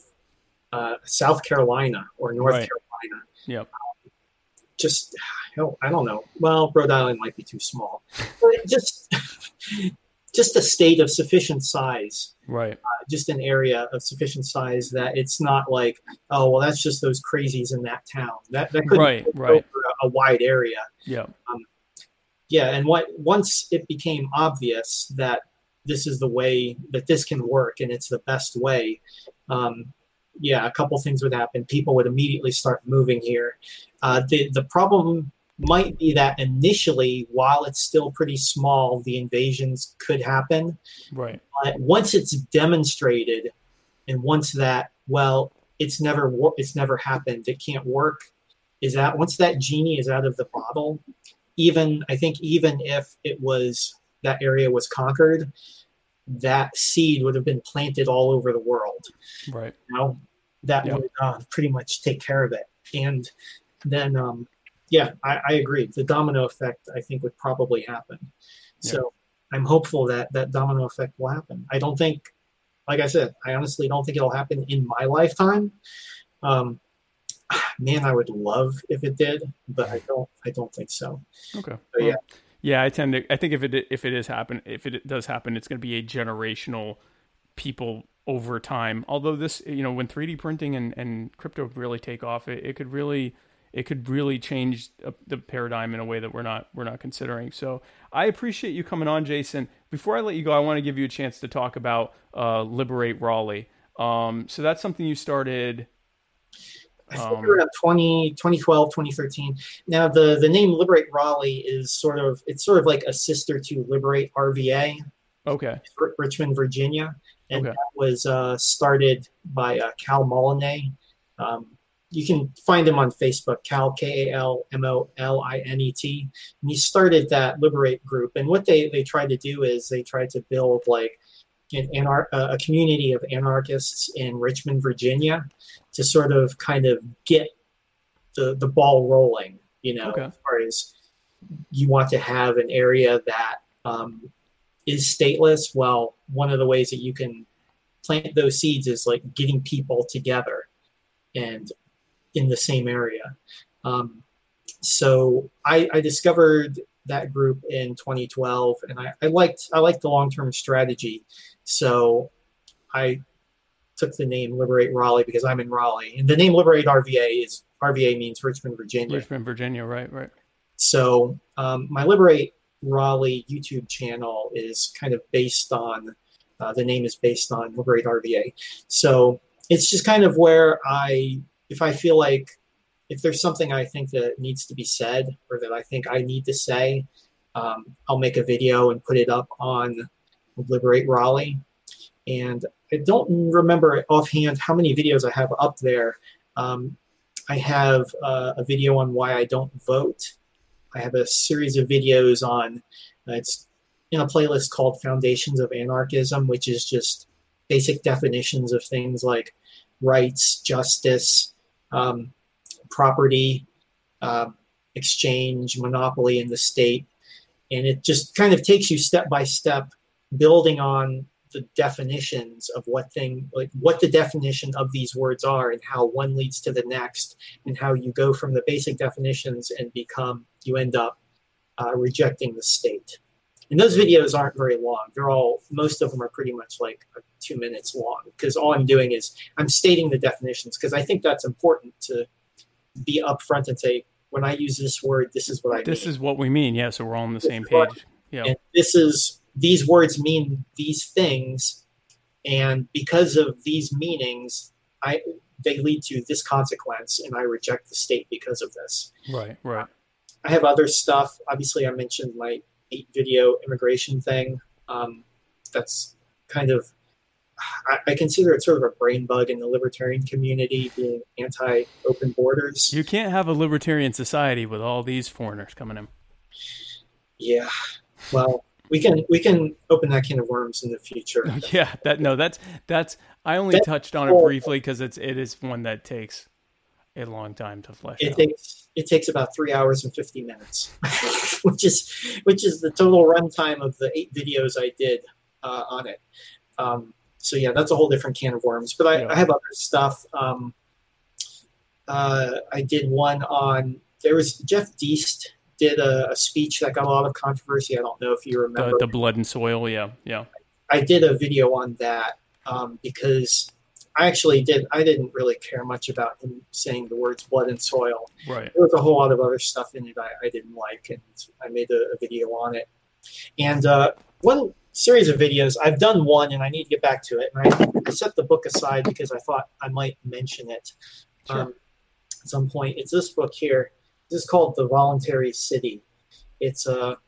uh, South Carolina or North Right. Carolina. Yep. Just, hell, I don't know. Well, Rhode Island might be too small, but just, just a state of sufficient size right just an area of sufficient size that it's not like, oh well, that's just those crazies in that town. That that could Right, go right. over a, a wide area. yeah Yeah, and what once it became obvious that this is the way that this can work and it's the best way, um, yeah, a couple things would happen. People would immediately start moving here. Uh, the the problem might be that initially, while it's still pretty small, the invasions could happen right but once it's demonstrated and once that well it's never it's never happened it can't work is that once that genie is out of the bottle even i think even if it was that area was conquered that seed would have been planted all over the world. Right. You know that would uh, pretty much take care of it. And then um, yeah I, I agree. The domino effect i think would probably happen. So i'm hopeful that that domino effect will happen. I don't think like i said i honestly don't think it'll happen in my lifetime. Um, man, I would love if it did, but I don't. I don't think so. Okay. So, yeah. Yeah, I tend to. I think if it if it is happen, if it does happen, it's going to be a generational people over time. Although this, you know, when 3D printing and, and crypto really take off, it, it could really it could really change the paradigm in a way that we're not we're not considering. So I appreciate you coming on, Jason. Before I let you go, I want to give you a chance to talk about uh, Liberate Raleigh. Um, so that's something you started. I think around 20, 2012, 2013. Now the the name Liberate Raleigh is sort of it's sort of like a sister to Liberate RVA. Okay. Richmond, Virginia, and Okay. that was uh, started by uh, Kal Molinet. Um, you can find him on Facebook, Kal K A L M O L I N E T. And he started that Liberate group. And what they they tried to do is they tried to build like an anar- a community of anarchists in Richmond, Virginia, to sort of kind of get the the ball rolling. You know, Okay. as far as you want to have an area that um, is stateless. Well, one of the ways that you can plant those seeds is like getting people together and in the same area. Um, so I, I discovered that group in 2012, and I, I liked I liked the long term strategy. So I took the name Liberate Raleigh because I'm in Raleigh, and the name Liberate RVA is RVA means Richmond, Virginia. Richmond, Virginia. Right. Right. So um, my Liberate Raleigh YouTube channel is kind of based on uh, the name is based on Liberate RVA. So it's just kind of where I, if I feel like if there's something I think that needs to be said or that I think I need to say, um, I'll make a video and put it up on Liberate Raleigh. And I don't remember offhand how many videos I have up there. Um, I have uh, a video on why I don't vote. I have a series of videos on uh, it's in a playlist called Foundations of Anarchism, which is just basic definitions of things like rights, justice, um, property, uh, exchange, monopoly in the state. And it just kind of takes you step by step, building on the definitions of what thing like what the definition of these words are and how one leads to the next and how you go from the basic definitions and become you end up uh, rejecting the state and those videos aren't very long they're all most of them are pretty much like two minutes long because all i'm doing is i'm stating the definitions because i think that's important to be upfront and say when i use this word this is what i This mean is what we mean. Yeah. So we're all on the This same page. Yeah. this is these words mean these things and because of these meanings i they lead to this consequence and i reject the state because of this Right. Right. i have other stuff obviously i mentioned my eight video immigration thing um, that's kind of I, I consider it sort of a brain bug in the libertarian community being anti-open borders You can't have a libertarian society with all these foreigners coming in. yeah well we can we can open that can of worms in the future Yeah, that no, that's that's. I only That- touched on it briefly because it's it is one that takes a long time to flesh it out. takes it takes about three hours and 50 minutes which is which is the total runtime of the eight videos i did uh, on it um, so yeah that's a whole different can of worms but i, Yeah. I have other stuff um, uh, i did one on there was jeff deist did a, a speech that got a lot of controversy i don't know if you remember the, the blood and soil. Yeah, yeah. I did a video on that um, because I actually did. I didn't really care much about him saying the words blood and soil. Right. There was a whole lot of other stuff in it I, I didn't like, and I made a, a video on it. And uh, one series of videos, I've done one, and I need to get back to it. And I, I set the book aside because I thought I might mention it Sure. um, at some point. It's this book here. This is called The Voluntary City. It's a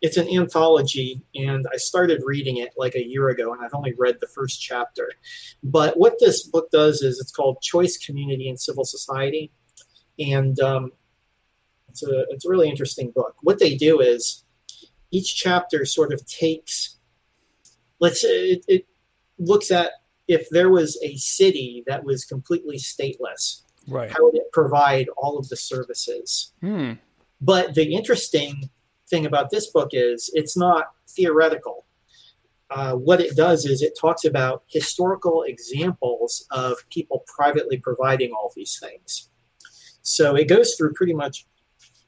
it's an anthology and i started reading it like a year ago and i've only read the first chapter but what this book does is it's called choice community and civil society and um, it's a it's a really interesting book what they do is each chapter sort of takes let's say it, it looks at if there was a city that was completely stateless Right. how would it provide all of the services Hmm. but the interesting thing about this book is it's not theoretical. uh, what it does is it talks about historical examples of people privately providing all these things. So it goes through pretty much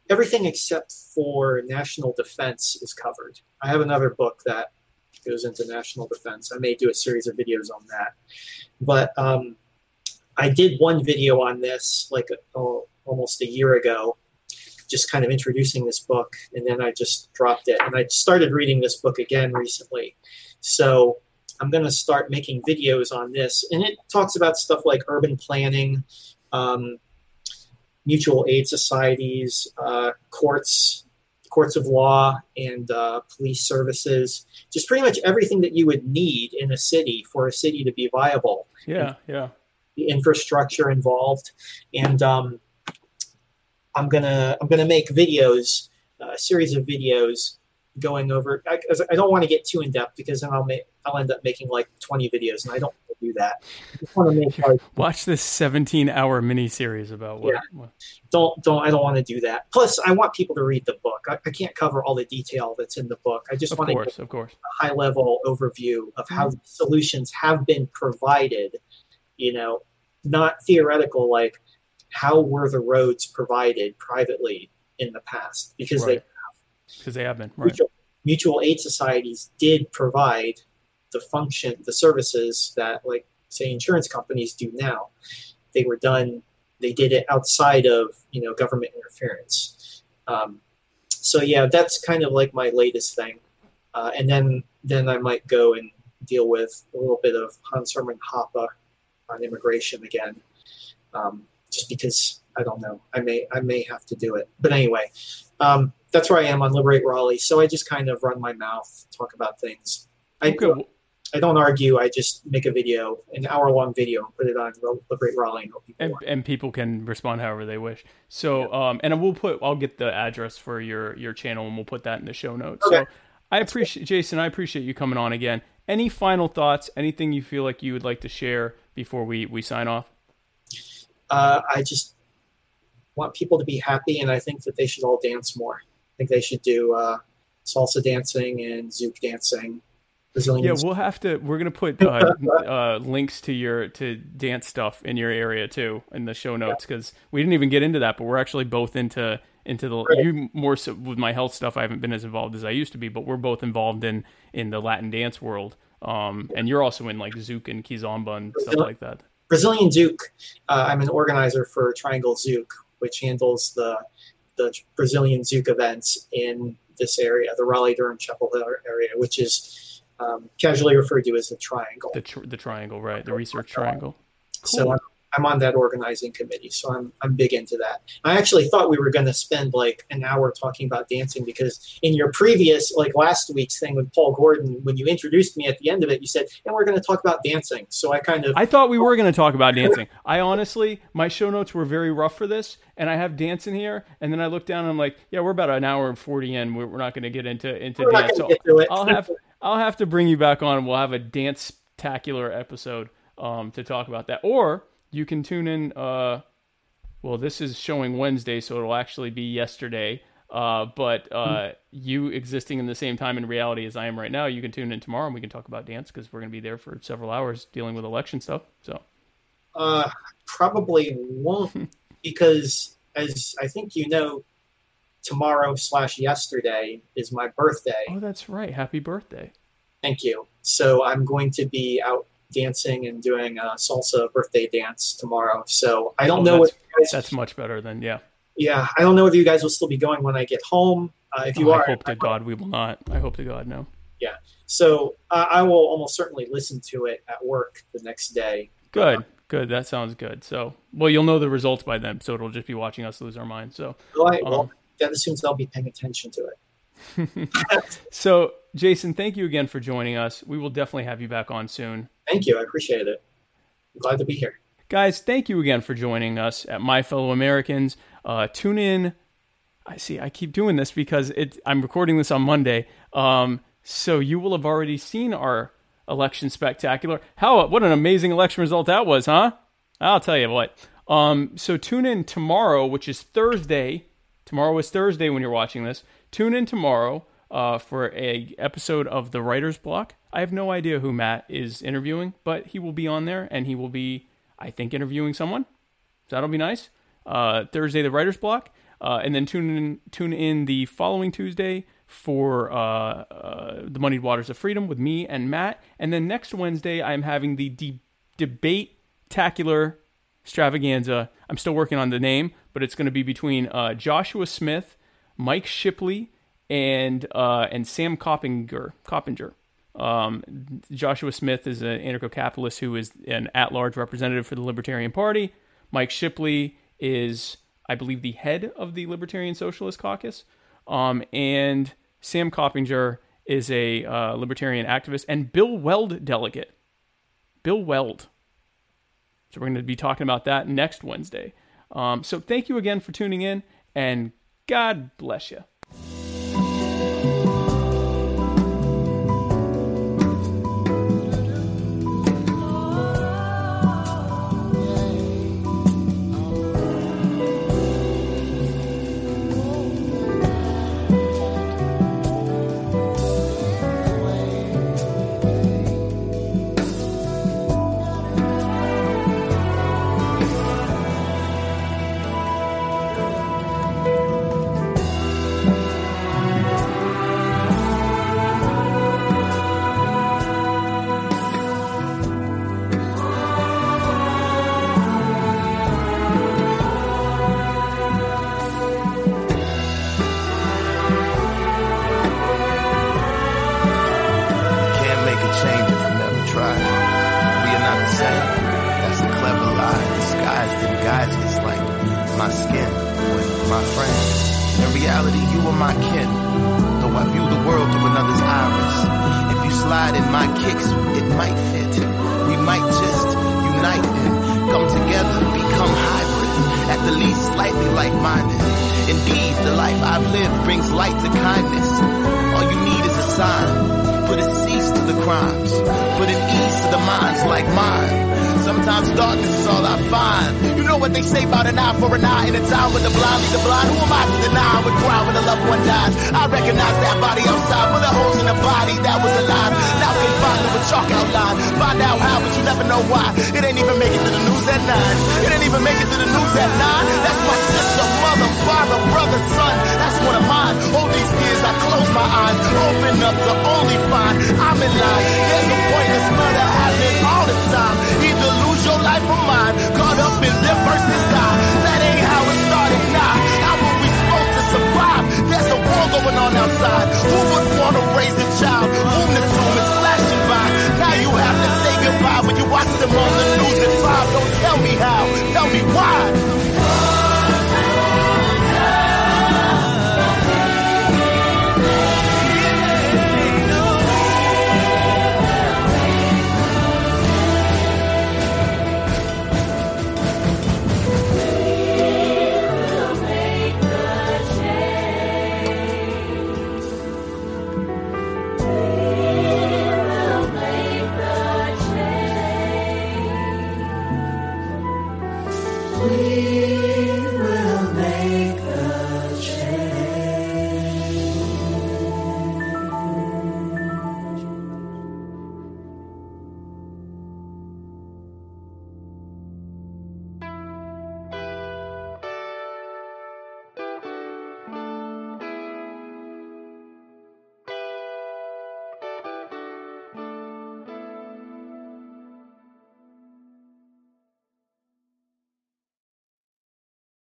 everything except for national defense is covered. I have another book that goes into national defense. I may do a series of videos on that. But um, I did one video on this like oh, almost a year ago, just kind of introducing this book, and then I just dropped it. And I started reading this book again recently. So I'm going to start making videos on this. And it talks about stuff like urban planning, um, mutual aid societies, uh, courts, courts of law, and uh, police services. Just pretty much everything that you would need in a city for a city to be viable. Yeah, yeah. The infrastructure involved, and um, I'm gonna I'm gonna make videos, uh, a series of videos going over. I, I don't want to get too in depth because then I'll make I'll end up making like 20 videos, and I don't want to do that. I just make like Watch this 17 hour mini series about what. Yeah. what- don't don't I don't want to do that. Plus, I want people to read the book. I, I can't cover all the detail that's in the book. I just Of want to course, of course. a high level overview of how the solutions have been provided. You know, not theoretical like how were the roads provided privately in the past because Right. Because they have been. Right. mutual, mutual aid societies did provide the function the services that like say insurance companies do now they were done they did it outside of you know government interference um, so yeah that's kind of like my latest thing uh, and then then i might go and deal with a little bit of hans hermann hoppe on immigration again um, just because i don't know i may i may have to do it but anyway um, that's where i am on liberate raleigh so i just kind of run my mouth talk about things I, Okay, I don't argue. I just make a video, an hour long video, and put it on Liberate Raleigh and people and, and people can respond however they wish. So, um, and we'll put, I'll get the address for your your channel, and we'll put that in the show notes. So, I appreciate Jason. I appreciate you coming on again. Any final thoughts? Anything you feel like you would like to share before we we sign off? Uh, I just want people to be happy, and I think that they should all dance more. I think they should do uh, salsa dancing and zouk dancing. Brazilian Yeah, we'll have to. We're gonna put uh, uh, links to your to dance stuff in your area too in the show notes because we didn't even get into that, but we're actually both into into the Right. you more so with my health stuff. I haven't been as involved as I used to be, but we're both involved in in the Latin dance world. Um, and you're also in like zouk and kizomba and stuff like that. Brazilian Zouk. Uh, I'm an organizer for Triangle Zouk, which handles the the Brazilian Zouk events in this area, the Raleigh Durham Chapel Hill area, which is um, casually referred to as the Triangle. The tr- the triangle, right? The research triangle. So Cool. I'm, I'm on that organizing committee. So I'm, I'm big into that. I actually thought we were going to spend like an hour talking about dancing because in your previous, like last week's thing with Paul Gordon, when you introduced me at the end of it, you said, and we're going to talk about dancing. So I kind of, I thought we were going to talk about dancing. I honestly, my show notes were very rough for this, and I have dance in here. And then I look down and I'm like, yeah, we're about an hour and forty in. We're, we're not going to get into into we're dance. So get to it. I'll have I'll have to bring you back on. We'll have a dance spectacular episode um, to talk about that, or you can tune in. Uh, well, this is showing Wednesday, so it'll actually be yesterday. Uh, but uh, you existing in the same time in reality as I am right now, you can tune in tomorrow and we can talk about dance because we're going to be there for several hours dealing with election stuff. So. Uh, probably won't because, as I think you know, tomorrow slash yesterday is my birthday. Oh, that's right. Happy birthday. Thank you. So I'm going to be out dancing and doing a salsa birthday dance tomorrow. So I don't Oh, know what guys, That's much better than yeah. yeah, I don't know whether you guys will still be going when I get home. Uh, if you Oh, are, I hope to God we will not. I hope to God no. Yeah, so uh, I will almost certainly listen to it at work the next day. Good, good. That sounds good. So, well, you'll know the results by then, so it'll just be watching us lose our minds. So, Right, well, Um, that assumes I'll be paying attention to it. so Jason, thank you again for joining us. We will definitely have you back on soon. Thank you. I appreciate it. I'm glad to be here. Guys, thank you again for joining us at My Fellow Americans. Uh, tune in. I see. I keep doing this because it. I'm recording this on Monday. Um, so you will have already seen our election spectacular. How? What an amazing election result that was, huh? I'll tell you what. Um, so tune in tomorrow, which is Thursday. Tomorrow is Thursday when you're watching this. Tune in tomorrow uh, for a episode of the Writer's Block. I have no idea who Matt is interviewing, but he will be on there and he will be, I think, interviewing someone. So that'll be nice. Uh, Thursday, the writer's block. Uh, and then tune in, tune in the following Tuesday for uh, uh, the Moneyed Waters of Freedom with me and Matt. And then next Wednesday, I'm having the de- debate tacular extravaganza. I'm still working on the name, but it's going to be between uh, Joshua Smith, Mike Shipley, and uh, and Sam Coppinger. Coppinger. Um, Joshua Smith is an anarcho-capitalist who is an at-large representative for the Libertarian Party. Mike Shipley is, I believe, the head of the Libertarian Socialist Caucus. Um, and Sam Coppinger is a uh, libertarian activist, and Bill Weld delegate. Bill Weld. So we're going to be talking about that next Wednesday. Um, so thank you again for tuning in, and God bless you.